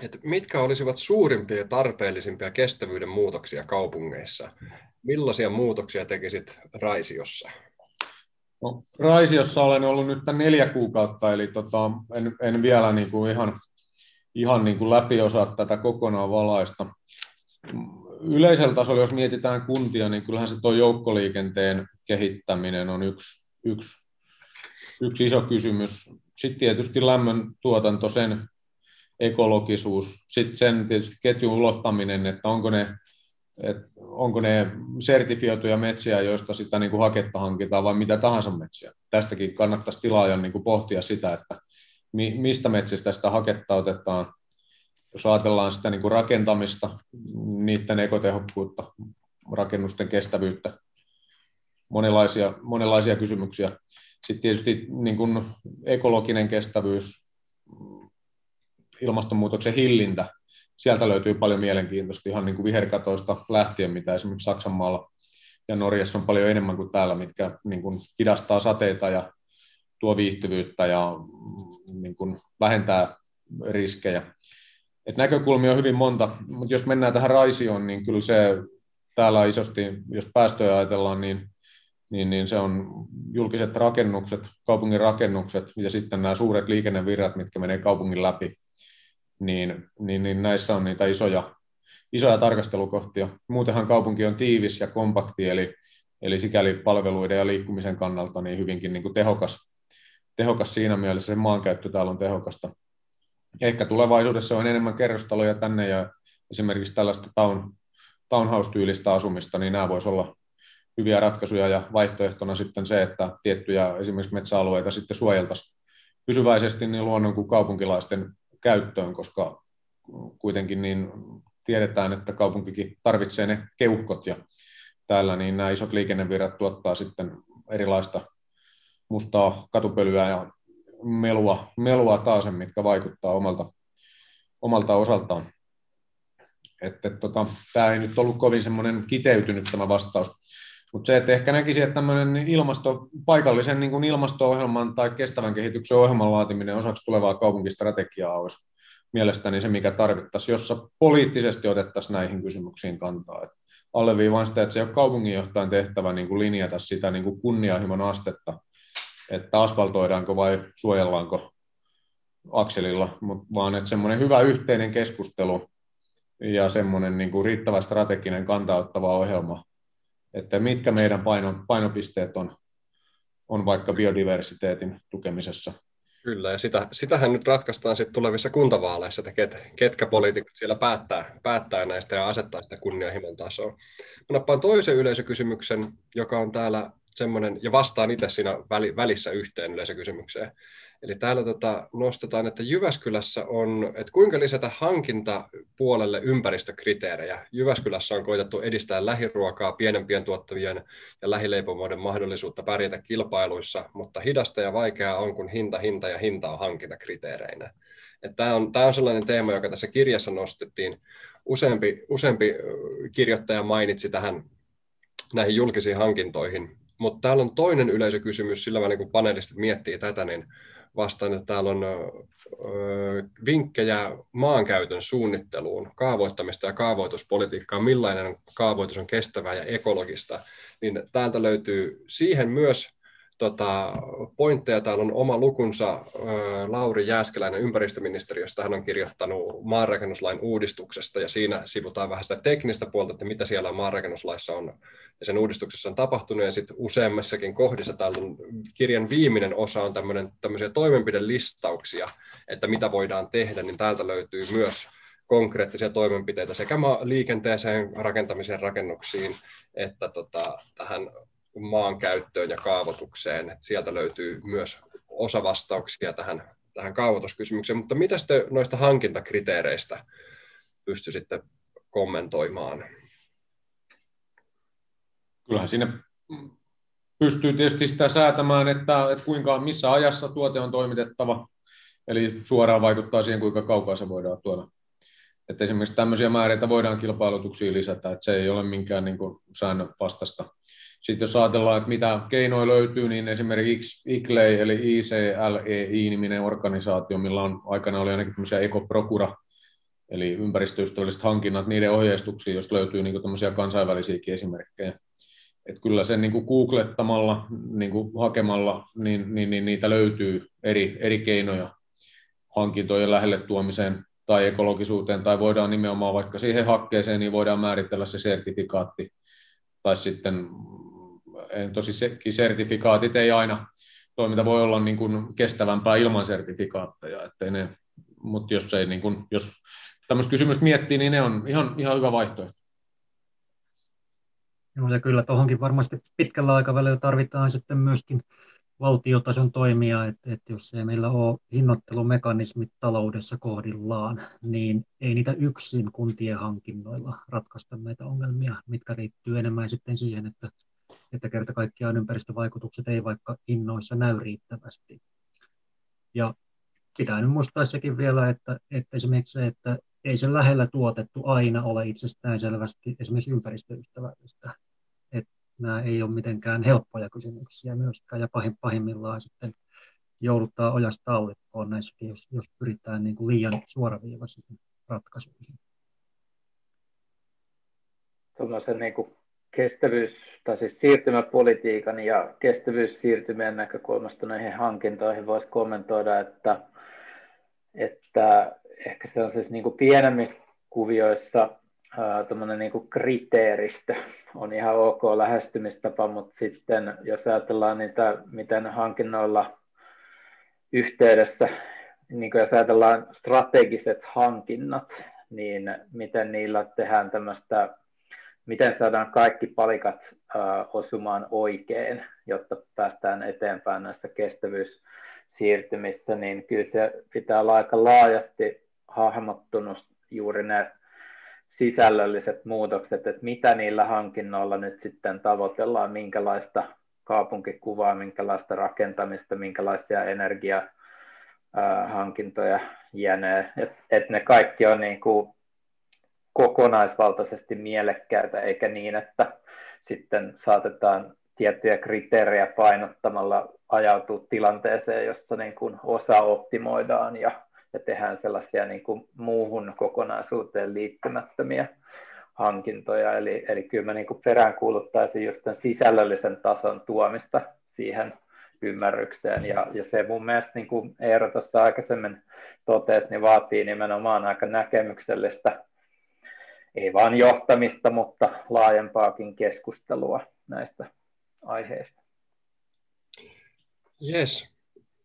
Et mitkä olisivat suurimpia ja tarpeellisimpia kestävyyden muutoksia kaupungeissa? Millaisia muutoksia tekisit Raisiossa? No, Raisiossa olen ollut nyt neljä kuukautta, eli tota, en, en vielä niin kuin ihan, ihan niin kuin läpi osaa tätä kokonaan valaista. Yleisellä tasolla, jos mietitään kuntia, niin kyllähän se tuo joukkoliikenteen kehittäminen on yksi, yksi, yksi iso kysymys. Sitten tietysti lämmön tuotanto, sen ekologisuus, sitten sen tietysti ketjun ulottaminen, että onko ne, että onko ne sertifioituja metsiä, joista sitä niin kuin haketta hankitaan vai mitä tahansa metsiä. Tästäkin kannattaisi tilaajan niin kuin pohtia sitä, että mi, mistä metsistä sitä haketta otetaan. Jos ajatellaan sitä niin kuin rakentamista, niiden ekotehokkuutta, rakennusten kestävyyttä, monenlaisia, monenlaisia kysymyksiä. Sitten tietysti niin kuin ekologinen kestävyys, ilmastonmuutoksen hillintä, sieltä löytyy paljon mielenkiintoista ihan niin kuin viherkatoista lähtien, mitä esimerkiksi Saksan maalla ja Norjassa on paljon enemmän kuin täällä, mitkä niin kuin hidastaa sateita ja tuo viihtyvyyttä ja niin kuin vähentää riskejä. Et näkökulmia on hyvin monta, mutta jos mennään tähän raisioon, niin kyllä se täällä isosti, jos päästöjä ajatellaan, niin, niin, niin se on julkiset rakennukset, kaupungin rakennukset ja sitten nämä suuret liikennevirrat, mitkä menee kaupungin läpi niin, niin, niin näissä on niitä isoja, isoja tarkastelukohtia. Muutenhan kaupunki on tiivis ja kompakti, eli, eli sikäli palveluiden ja liikkumisen kannalta niin hyvinkin niin kuin tehokas, tehokas siinä mielessä, se maankäyttö täällä on tehokasta. Ehkä tulevaisuudessa on enemmän kerrostaloja tänne ja esimerkiksi tällaista town, townhouse-tyylistä asumista, niin nämä voisi olla hyviä ratkaisuja ja vaihtoehtona sitten se, että tiettyjä esimerkiksi metsäalueita sitten suojeltaisiin pysyväisesti niin luonnon kuin kaupunkilaisten käyttöön, koska kuitenkin niin tiedetään, että kaupunkikin tarvitsee ne keuhkot ja täällä niin nämä isot liikennevirrat tuottaa sitten erilaista mustaa katupölyä ja melua, melua taas, mitkä vaikuttaa omalta, omalta osaltaan. Että, tota, tämä ei nyt ollut kovin semmoinen kiteytynyt tämä vastaus. Mutta se, että ehkä näkisi, että tämmöinen ilmasto, paikallisen niin kuin ilmasto-ohjelman tai kestävän kehityksen ohjelman laatiminen osaksi tulevaa kaupunkistrategiaa olisi mielestäni se, mikä tarvittaisiin, jossa poliittisesti otettaisiin näihin kysymyksiin kantaa. Et alleviivaan sitä, että se ei ole kaupunginjohtajan tehtävä niin kuin linjata sitä niin kuin kunnianhimon astetta, että asfaltoidaanko vai suojellaanko akselilla, vaan että semmoinen hyvä yhteinen keskustelu ja semmoinen niin kuin riittävä strateginen kantauttava ohjelma että mitkä meidän paino, painopisteet on, on vaikka biodiversiteetin tukemisessa. Kyllä, ja sitä, sitähän nyt ratkaistaan sitten tulevissa kuntavaaleissa, että ket, ketkä poliitikot siellä päättää, päättää näistä ja asettaa sitä kunnianhimon tasoa. Mä nappaan toisen yleisökysymyksen, joka on täällä semmoinen, ja vastaan itse siinä välissä yhteen yleisökysymykseen. Eli täällä tota, nostetaan, että Jyväskylässä on, että kuinka lisätä hankintapuolelle ympäristökriteerejä. Jyväskylässä on koitettu edistää lähiruokaa, pienempien tuottavien ja lähileipomoiden mahdollisuutta pärjätä kilpailuissa, mutta hidasta ja vaikeaa on, kun hinta, hinta ja hinta on hankintakriteereinä. Tämä on, tämä on sellainen teema, joka tässä kirjassa nostettiin. Useampi, useampi kirjoittaja mainitsi tähän näihin julkisiin hankintoihin, mutta täällä on toinen yleisökysymys, sillä välin kun panelistit miettii tätä, niin vastaan, että täällä on vinkkejä maankäytön suunnitteluun, kaavoittamista ja kaavoituspolitiikkaa, millainen kaavoitus on kestävää ja ekologista, niin täältä löytyy siihen myös tota, pointteja. Täällä on oma lukunsa Lauri Jääskeläinen ympäristöministeriöstä. Hän on kirjoittanut maanrakennuslain uudistuksesta ja siinä sivutaan vähän sitä teknistä puolta, että mitä siellä maanrakennuslaissa on ja sen uudistuksessa on tapahtunut. Ja sitten useammassakin kohdissa täällä on kirjan viimeinen osa on tämmöisiä toimenpidelistauksia, että mitä voidaan tehdä, niin täältä löytyy myös konkreettisia toimenpiteitä sekä liikenteeseen, rakentamiseen, rakennuksiin, että tota, tähän maankäyttöön ja kaavoitukseen. Että sieltä löytyy myös osa vastauksia tähän, tähän kaavoituskysymykseen. Mutta mitä te noista hankintakriteereistä pystyisitte kommentoimaan? Kyllähän sinne pystyy tietysti sitä säätämään, että, että kuinka, missä ajassa tuote on toimitettava, eli suoraan vaikuttaa siihen, kuinka kaukaa se voidaan tuoda. Että esimerkiksi tämmöisiä määreitä voidaan kilpailutuksiin lisätä, että se ei ole minkään niin säännön vastasta. Sitten jos ajatellaan, että mitä keinoja löytyy, niin esimerkiksi ICLEI, eli ICLEI-niminen organisaatio, millä on aikana oli ainakin tämmöisiä ekoprokura, eli ympäristöystävälliset hankinnat, niiden ohjeistuksia, jos löytyy niin tämmöisiä kansainvälisiäkin esimerkkejä. Et kyllä sen niin kuin googlettamalla, niin kuin hakemalla, niin, niin, niin niitä löytyy eri, eri keinoja hankintojen lähelle tuomiseen tai ekologisuuteen, tai voidaan nimenomaan vaikka siihen hakkeeseen, niin voidaan määritellä se sertifikaatti, tai sitten tosi sertifikaatit ei aina, toiminta voi olla niin kuin kestävämpää ilman sertifikaatteja, ne, mutta jos, ei, niin kuin, jos tämmöistä kysymystä miettii, niin ne on ihan, ihan hyvä vaihtoehto. Joo, ja kyllä tuohonkin varmasti pitkällä aikavälillä tarvitaan sitten myöskin valtiotason toimia, että, että jos ei meillä ole hinnoittelumekanismit taloudessa kohdillaan, niin ei niitä yksin kuntien hankinnoilla ratkaista näitä ongelmia, mitkä liittyy enemmän sitten siihen, että, että kerta kaikkiaan ympäristövaikutukset ei vaikka hinnoissa näy riittävästi. Ja pitää nyt muistaa sekin vielä, että, että esimerkiksi se, että ei se lähellä tuotettu aina ole itsestään selvästi esimerkiksi ympäristöystävällistä. Että nämä ei ole mitenkään helppoja kysymyksiä myöskään ja pahim, pahimmillaan sitten jouduttaa ojasta aulikkoon näissäkin, jos, jos pyritään niin kuin liian suoraviivaisiin ratkaisuihin. Tuollaisen niin kuin kestävyys, tai siis siirtymäpolitiikan ja kestävyyssiirtymien näkökulmasta näihin hankintoihin voisi kommentoida, että, että ehkä se on siis niin kuin pienemmissä kuvioissa tuommoinen niin kriteeristö on ihan ok lähestymistapa, mutta sitten jos ajatellaan niitä, miten hankinnoilla yhteydessä, niin kuin jos ajatellaan strategiset hankinnat, niin miten niillä tehdään tämmöistä, miten saadaan kaikki palikat osumaan oikein, jotta päästään eteenpäin näissä kestävyyssiirtymissä, niin kyllä se pitää olla aika laajasti hahmottunut juuri ne sisällölliset muutokset, että mitä niillä hankinnoilla nyt sitten tavoitellaan, minkälaista kaupunkikuvaa, minkälaista rakentamista, minkälaisia energiahankintoja jänee, että et ne kaikki on niin kuin kokonaisvaltaisesti mielekkäitä, eikä niin, että sitten saatetaan tiettyjä kriteerejä painottamalla ajautua tilanteeseen, jossa niin kuin osa optimoidaan ja ja tehdään sellaisia niin kuin muuhun kokonaisuuteen liittymättömiä hankintoja. Eli, eli kyllä mä niin kuin peräänkuuluttaisin just tämän sisällöllisen tason tuomista siihen ymmärrykseen. Ja, ja se mun mielestä, niin kuin Eero tuossa aikaisemmin totesi, niin vaatii nimenomaan aika näkemyksellistä, ei vain johtamista, mutta laajempaakin keskustelua näistä aiheista. Yes,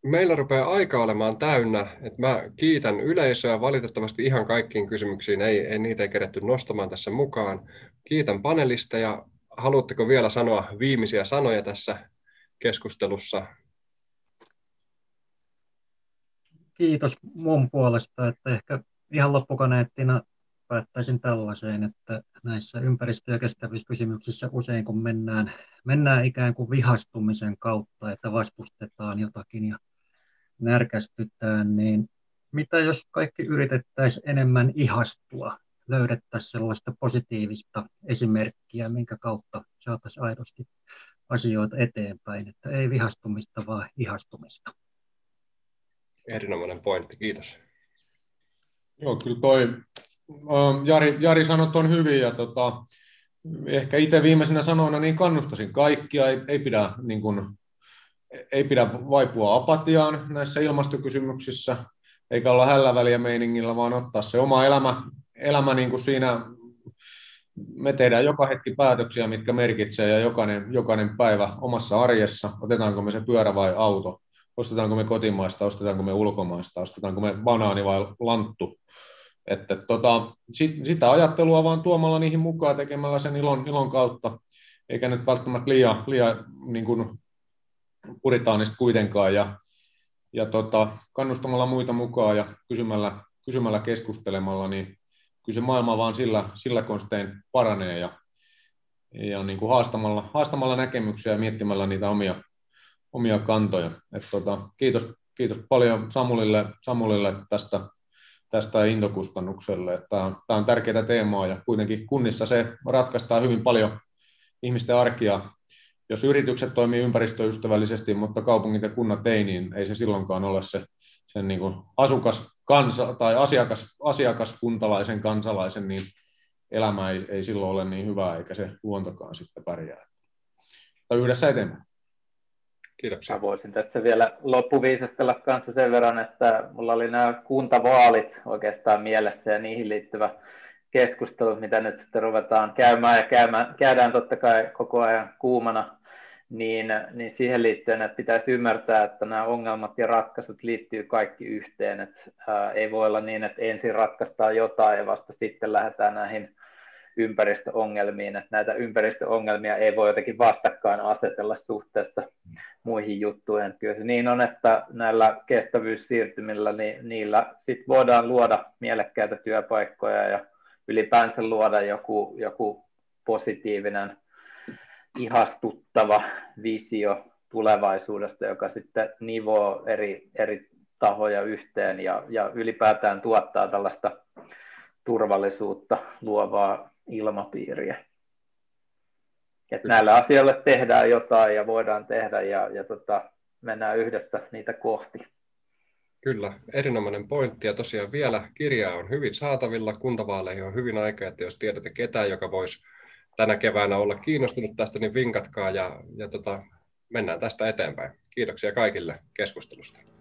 meillä rupeaa aika olemaan täynnä. Että mä kiitän yleisöä. Valitettavasti ihan kaikkiin kysymyksiin ei, ei niitä ei keretty nostamaan tässä mukaan. Kiitän panelista ja haluatteko vielä sanoa viimeisiä sanoja tässä keskustelussa? Kiitos mun puolesta, että ehkä ihan loppukaneettina päättäisin tällaiseen, että näissä ympäristö- ja kestävyyskysymyksissä usein kun mennään, mennään ikään kuin vihastumisen kautta, että vastustetaan jotakin ja närkästytään, niin mitä jos kaikki yritettäisiin enemmän ihastua, löydettäisiin sellaista positiivista esimerkkiä, minkä kautta saataisiin aidosti asioita eteenpäin, että ei vihastumista, vaan ihastumista. Erinomainen pointti, kiitos. Joo, kyllä toi Jari, Jari sanoi on hyvin ja tota, ehkä itse viimeisenä sanoina niin kannustasin kaikkia, ei, ei, pidä, niin kuin, ei pidä vaipua apatiaan näissä ilmastokysymyksissä, eikä olla hällä väliä meiningillä, vaan ottaa se oma elämä, elämä niin kuin siinä, me tehdään joka hetki päätöksiä, mitkä merkitsee ja jokainen, jokainen päivä omassa arjessa, otetaanko me se pyörä vai auto, ostetaanko me kotimaista, ostetaanko me ulkomaista, ostetaanko me banaani vai lanttu, että tota, sit, sitä ajattelua vaan tuomalla niihin mukaan tekemällä sen ilon, ilon kautta, eikä nyt välttämättä liian, liian niin kuin puritaanista kuitenkaan, ja, ja tota, kannustamalla muita mukaan ja kysymällä, kysymällä keskustelemalla, niin kyllä se maailma vaan sillä, sillä konstein paranee, ja ja niin kuin haastamalla, haastamalla näkemyksiä ja miettimällä niitä omia, omia kantoja. Et tota, kiitos, kiitos paljon Samulille, Samulille tästä, tästä intokustannukselle. Tämä on tärkeää teemaa ja kuitenkin kunnissa se ratkaistaan hyvin paljon ihmisten arkia. Jos yritykset toimii ympäristöystävällisesti, mutta kaupungit ja kunnat ei, niin ei se silloinkaan ole se sen niin kuin asukas kansa, tai asiakas, asiakaskuntalaisen kansalaisen niin elämä ei, ei silloin ole niin hyvää, eikä se luontokaan sitten pärjää. Tai yhdessä eteenpäin. Kiitoksia. Mä voisin tässä vielä loppuviisastella kanssa sen verran, että mulla oli nämä kuntavaalit oikeastaan mielessä ja niihin liittyvä keskustelu, mitä nyt sitten ruvetaan käymään ja käymään, käydään totta kai koko ajan kuumana, niin, niin siihen liittyen, että pitäisi ymmärtää, että nämä ongelmat ja ratkaisut liittyy kaikki yhteen. Että, ää, ei voi olla niin, että ensin ratkaistaan jotain ja vasta sitten lähdetään näihin ympäristöongelmiin, että näitä ympäristöongelmia ei voi jotenkin vastakkain asetella suhteessa muihin juttuihin. Kyllä se niin on, että näillä kestävyyssiirtymillä, niin niillä sit voidaan luoda mielekkäitä työpaikkoja ja ylipäänsä luoda joku, joku positiivinen, ihastuttava visio tulevaisuudesta, joka sitten nivoo eri, eri tahoja yhteen ja, ja ylipäätään tuottaa tällaista turvallisuutta luovaa ilmapiiriä. Et näillä asioilla tehdään jotain ja voidaan tehdä ja, ja tota, mennään yhdessä niitä kohti. Kyllä, erinomainen pointti. Ja tosiaan vielä kirjaa on hyvin saatavilla. Kuntavaaleihin on hyvin aikaa, että jos tiedätte ketään, joka voisi tänä keväänä olla kiinnostunut tästä, niin vinkatkaa ja, ja tota, mennään tästä eteenpäin. Kiitoksia kaikille keskustelusta.